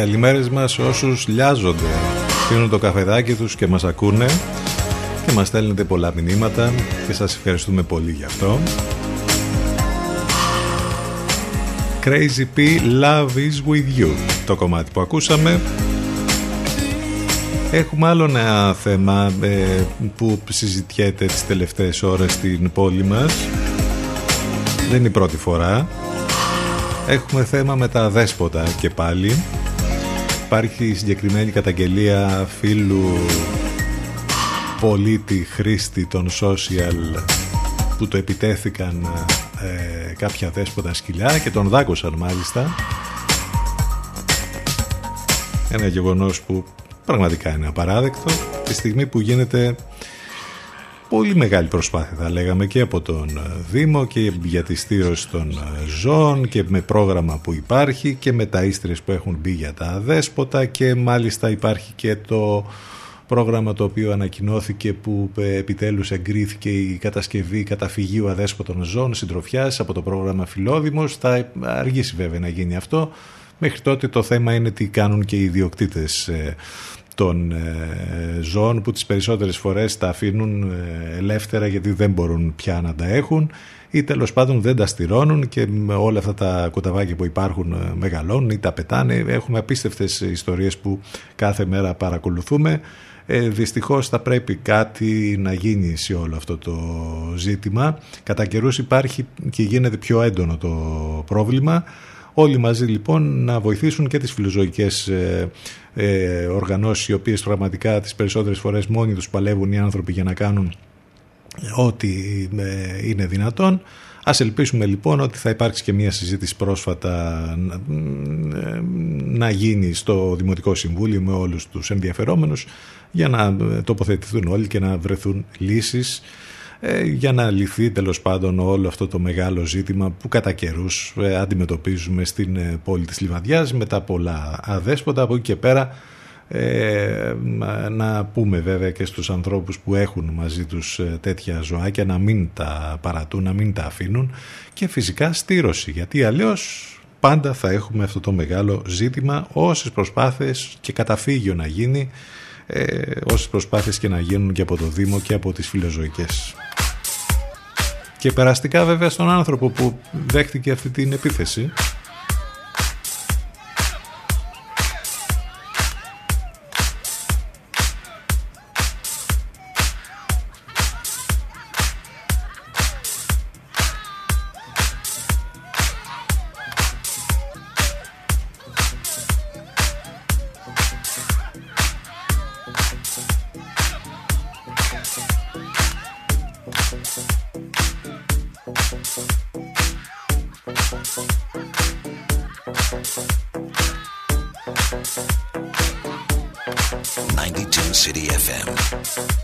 Καλημέρες μας όσους λιάζονται. Πίνουν το καφεδάκι τους και μας ακούνε και μας στέλνετε πολλά μηνύματα και σας ευχαριστούμε πολύ γι' αυτό. Crazy P Love is with you το κομμάτι που ακούσαμε. Έχουμε άλλο ένα θέμα ε, που συζητιέται τις τελευταίες ώρες στην πόλη μας. Δεν είναι η πρώτη φορά. Έχουμε θέμα με τα δέσποτα και πάλι υπάρχει συγκεκριμένη καταγγελία φίλου πολίτη χρήστη των social που το επιτέθηκαν ε, κάποια δέσποτα σκυλιά και τον δάκωσαν μάλιστα. Ένα γεγονός που πραγματικά είναι απαράδεκτο τη στιγμή που γίνεται πολύ μεγάλη προσπάθεια θα λέγαμε και από τον ε, Δήμο και για τη στήρωση των ε, ζώων και με πρόγραμμα που υπάρχει και με τα ίστρες που έχουν μπει για τα αδέσποτα και μάλιστα υπάρχει και το πρόγραμμα το οποίο ανακοινώθηκε που ε, επιτέλους εγκρίθηκε η κατασκευή καταφυγίου αδέσποτων ζώων συντροφιάς από το πρόγραμμα Φιλόδημος. Θα αργήσει βέβαια να γίνει αυτό. Μέχρι τότε το θέμα είναι τι κάνουν και οι ιδιοκτήτες των ε, ζώων που τις περισσότερες φορές τα αφήνουν ε, ελεύθερα γιατί δεν μπορούν πια να τα έχουν ή τέλος πάντων δεν τα στηρώνουν και με όλα αυτά τα κοταβάκια που υπάρχουν ε, μεγαλώνουν ή τα πετάνε. Έχουμε απίστευτες ιστορίες που κάθε μέρα παρακολουθούμε. Ε, δυστυχώς θα πρέπει κάτι να γίνει σε όλο αυτό το ζήτημα. Κατά καιρούς υπάρχει και γίνεται πιο έντονο το πρόβλημα. Όλοι μαζί λοιπόν να βοηθήσουν και τις φιλοζωικές ε, ε, οργανώσεις οι οποίες πραγματικά τις περισσότερες φορές μόνοι τους παλεύουν οι άνθρωποι για να κάνουν ό,τι ε, είναι δυνατόν. Ας ελπίσουμε λοιπόν ότι θα υπάρξει και μια συζήτηση πρόσφατα ε, να γίνει στο Δημοτικό Συμβούλιο με όλους τους ενδιαφερόμενους για να τοποθετηθούν όλοι και να βρεθούν λύσεις ε, για να λυθεί τέλος πάντων όλο αυτό το μεγάλο ζήτημα που κατά καιρούς ε, αντιμετωπίζουμε στην ε, πόλη της Λιβαδιάς με τα πολλά αδέσποτα από εκεί και πέρα. Να πούμε βέβαια και στους ανθρώπους που έχουν μαζί τους τέτοια ζωάκια να μην τα παρατούν, να μην τα αφήνουν και φυσικά στήρωση γιατί αλλιώς πάντα θα έχουμε αυτό το μεγάλο ζήτημα όσες προσπάθειες και καταφύγιο να γίνει ε, όσες προσπάθειες και να γίνουν και από το Δήμο και από τις φιλοζωικές. Και περαστικά βέβαια στον άνθρωπο που δέχτηκε αυτή την επίθεση City FM.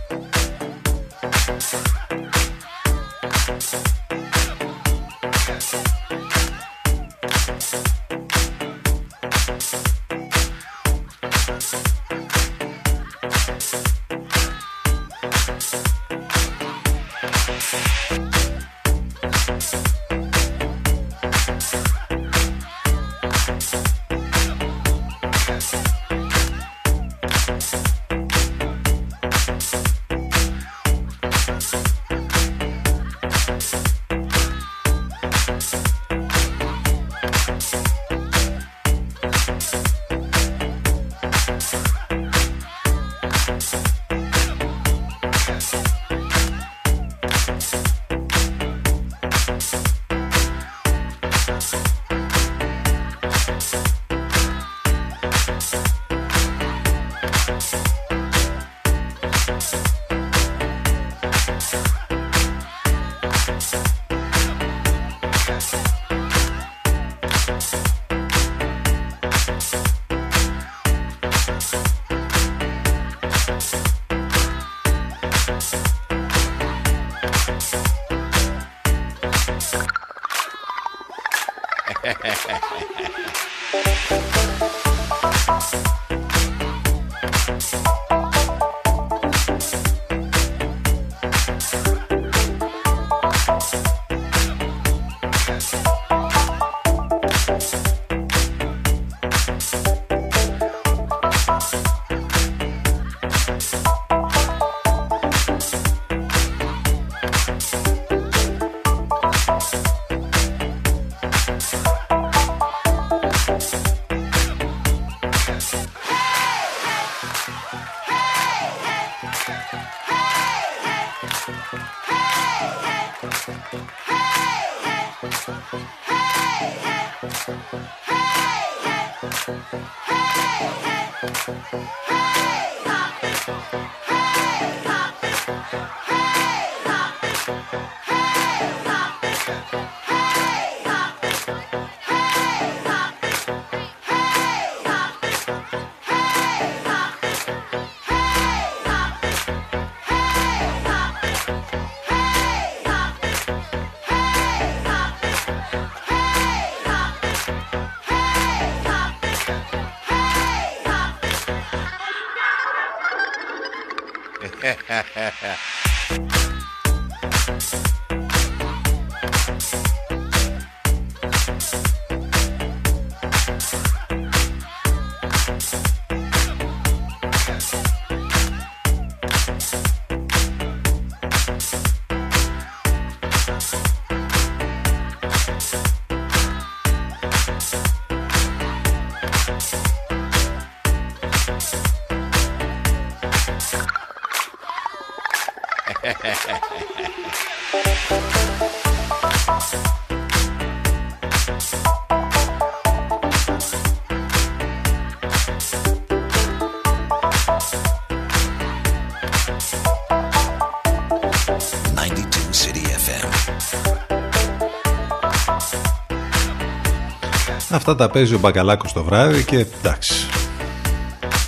Αυτά τα παίζει ο Μπακαλάκος το βράδυ και εντάξει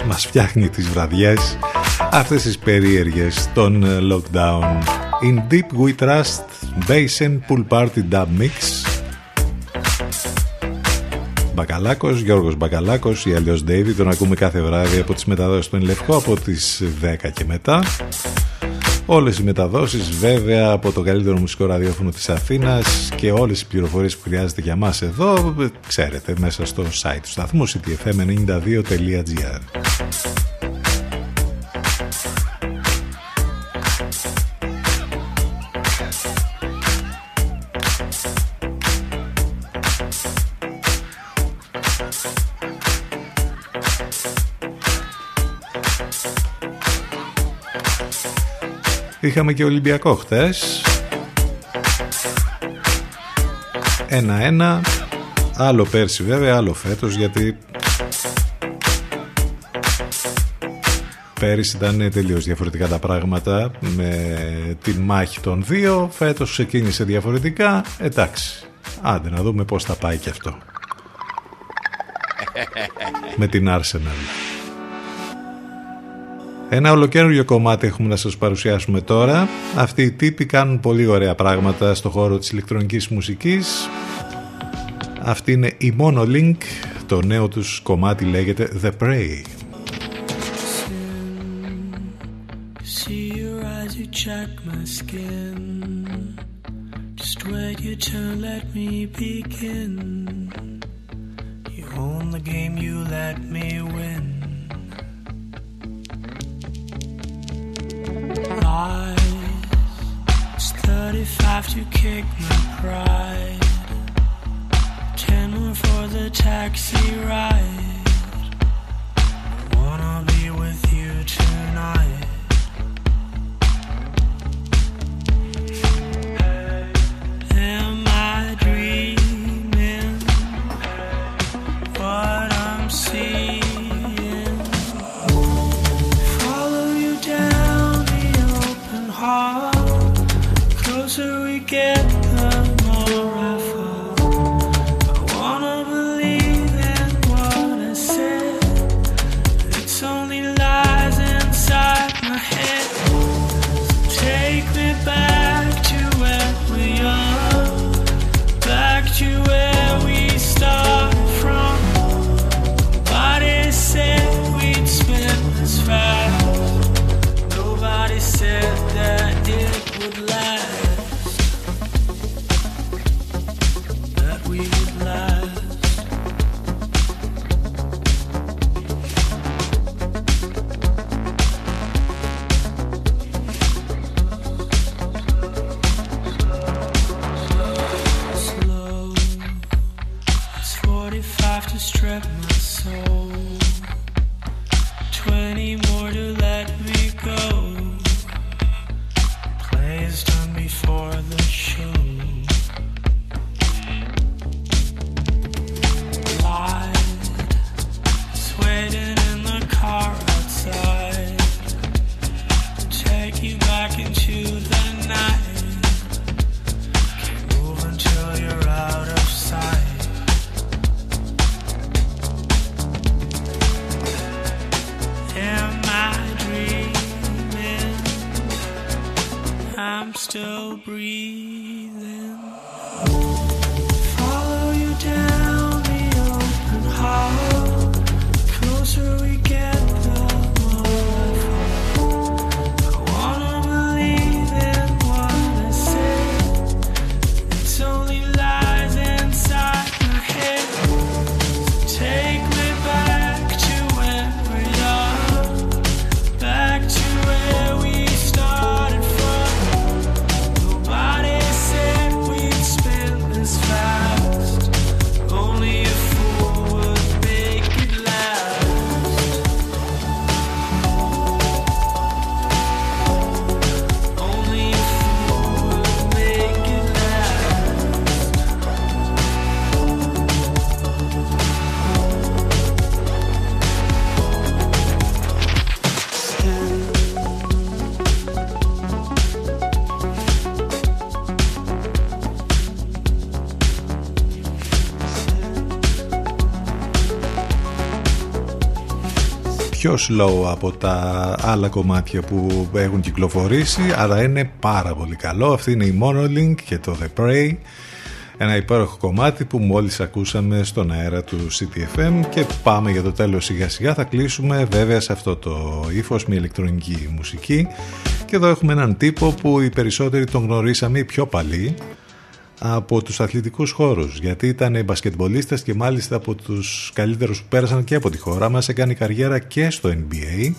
μας φτιάχνει τις βραδιές αυτές τις περίεργες των ε, lockdown. In Deep We Trust Basin Pool Party Dub Mix. Μπακαλάκος, Γιώργος Μπακαλάκος ή αλλιώς David τον ακούμε κάθε βράδυ από τις μεταδόσεις του Λευκό από τις 10 και μετά. Όλες οι μεταδόσεις βέβαια από το καλύτερο μουσικό ραδιόφωνο της Αθήνας και όλες οι πληροφορίες που χρειάζεται για μας εδώ ξέρετε μέσα στο site του σταθμού ctfm92.gr Είχαμε και Ολυμπιακό χτες. Ένα-ένα. Άλλο πέρσι βέβαια, άλλο φέτος γιατί πέρυσι ήταν τελείως διαφορετικά τα πράγματα με την μάχη των δύο. Φέτος ξεκίνησε διαφορετικά. Εντάξει, άντε να δούμε πώς θα πάει και αυτό. με την Arsenal. Ένα ολοκαίριο κομμάτι έχουμε να σας παρουσιάσουμε τώρα. Αυτοί οι τύποι κάνουν πολύ ωραία πράγματα στο χώρο της ηλεκτρονικής μουσικής. Αυτή είναι η Monolink. Το νέο τους κομμάτι λέγεται The Prey. To kick my pride. Ten more for the taxi ride. I wanna be with you tonight. Πιο slow από τα άλλα κομμάτια που έχουν κυκλοφορήσει αλλά είναι πάρα πολύ καλό. Αυτή είναι η Monolink και το The Prey. Ένα υπέροχο κομμάτι που μόλις ακούσαμε στον αέρα του CTFM και πάμε για το τέλος σιγά σιγά θα κλείσουμε βέβαια σε αυτό το ύφος με ηλεκτρονική μουσική. Και εδώ έχουμε έναν τύπο που οι περισσότεροι τον γνωρίσαμε οι πιο παλιοί από τους αθλητικούς χώρους γιατί ήταν μπασκετμπολίστες και μάλιστα από τους καλύτερους που πέρασαν και από τη χώρα μας. Έκανε καριέρα και στο NBA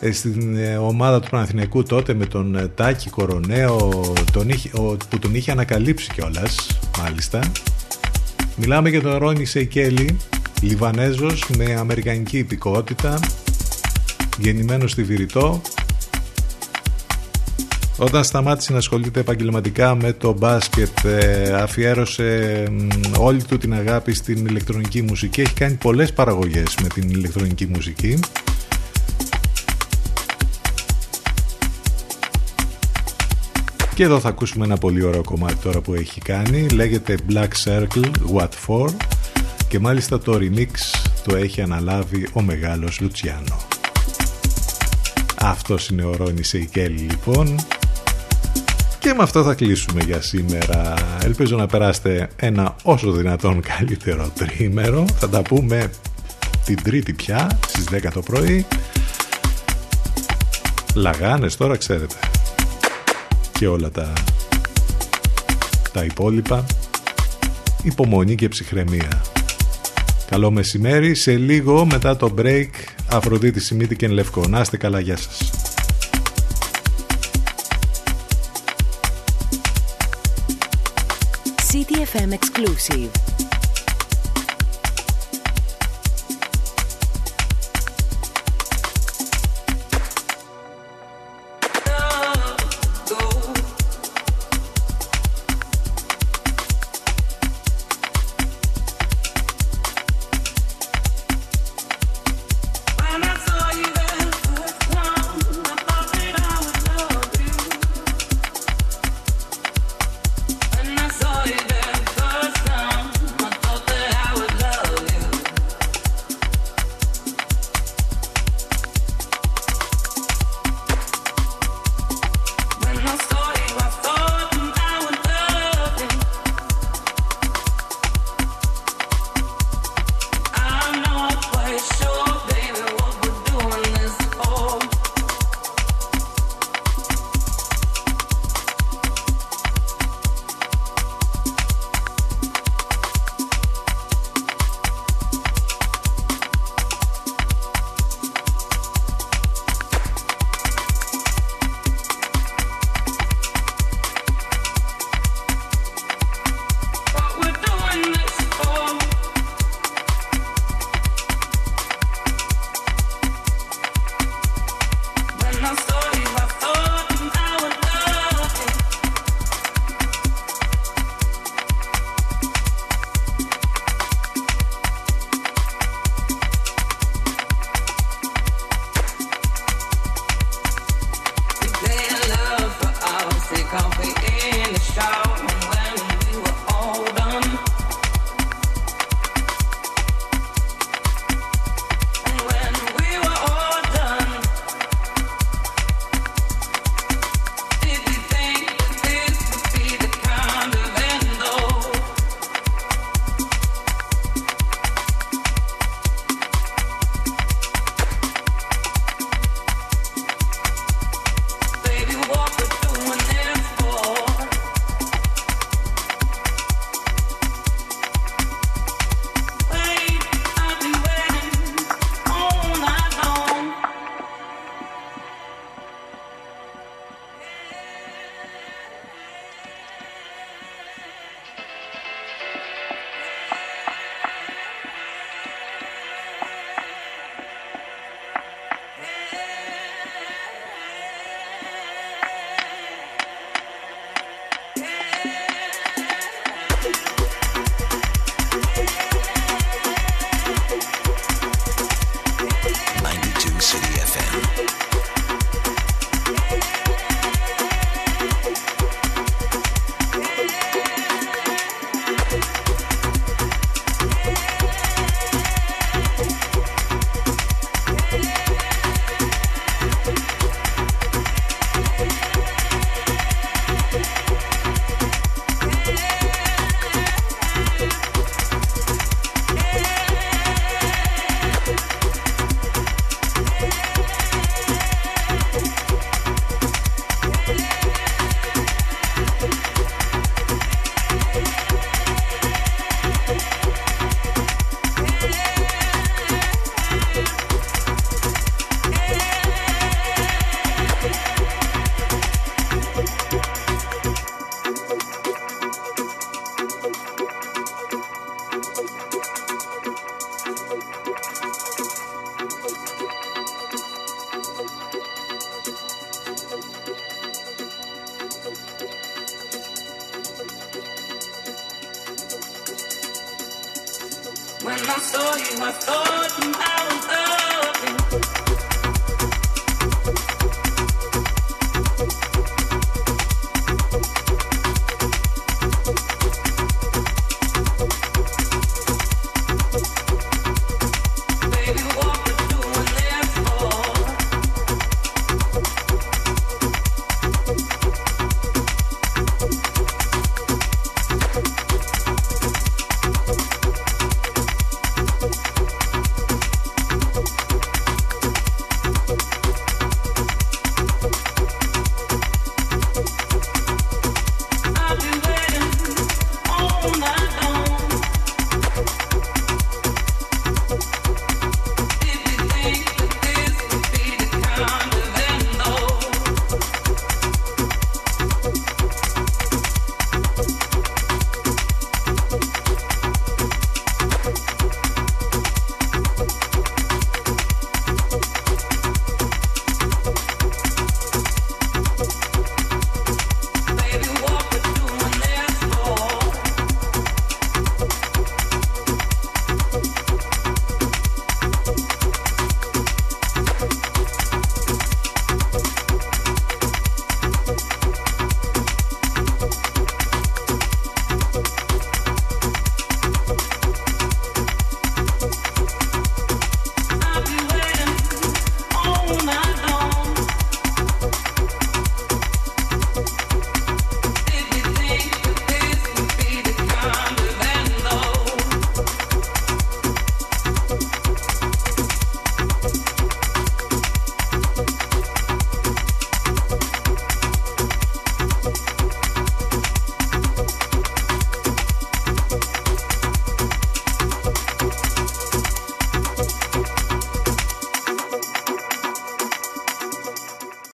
Ε, στην ε, ομάδα του Παναθηναϊκού τότε με τον ε, Τάκη Κοροναίο τον είχε, ο- που τον είχε ανακαλύψει κιόλας μάλιστα. Μιλάμε για τον Ρόνι Σεϊκέλη Λιβανέζος με αμερικανική υπηκότητα γεννημένος στη Βηρητό όταν σταμάτησε να ασχολείται επαγγελματικά με το μπάσκετ ε, αφιέρωσε μ, όλη του την αγάπη στην ηλεκτρονική μουσική. Έχει κάνει πολλές παραγωγές με την ηλεκτρονική μουσική. Και εδώ θα ακούσουμε ένα πολύ ωραίο κομμάτι τώρα που έχει κάνει. Λέγεται Black Circle What For. Και μάλιστα το remix το έχει αναλάβει ο μεγάλος Λουτσιάνο. Αυτός είναι ο Ρόνι Σεϊκέλη λοιπόν και με αυτό θα κλείσουμε για σήμερα. Ελπίζω να περάσετε ένα όσο δυνατόν καλύτερο τρίμερο. Θα τα πούμε την τρίτη πια στις 10 το πρωί. Λαγάνες τώρα ξέρετε. Και όλα τα, τα υπόλοιπα. Υπομονή και ψυχραιμία. Καλό μεσημέρι. Σε λίγο μετά το break Αφροδίτη Σιμίτη και Λευκό. Να είστε καλά. Γεια σας. FM exclusive.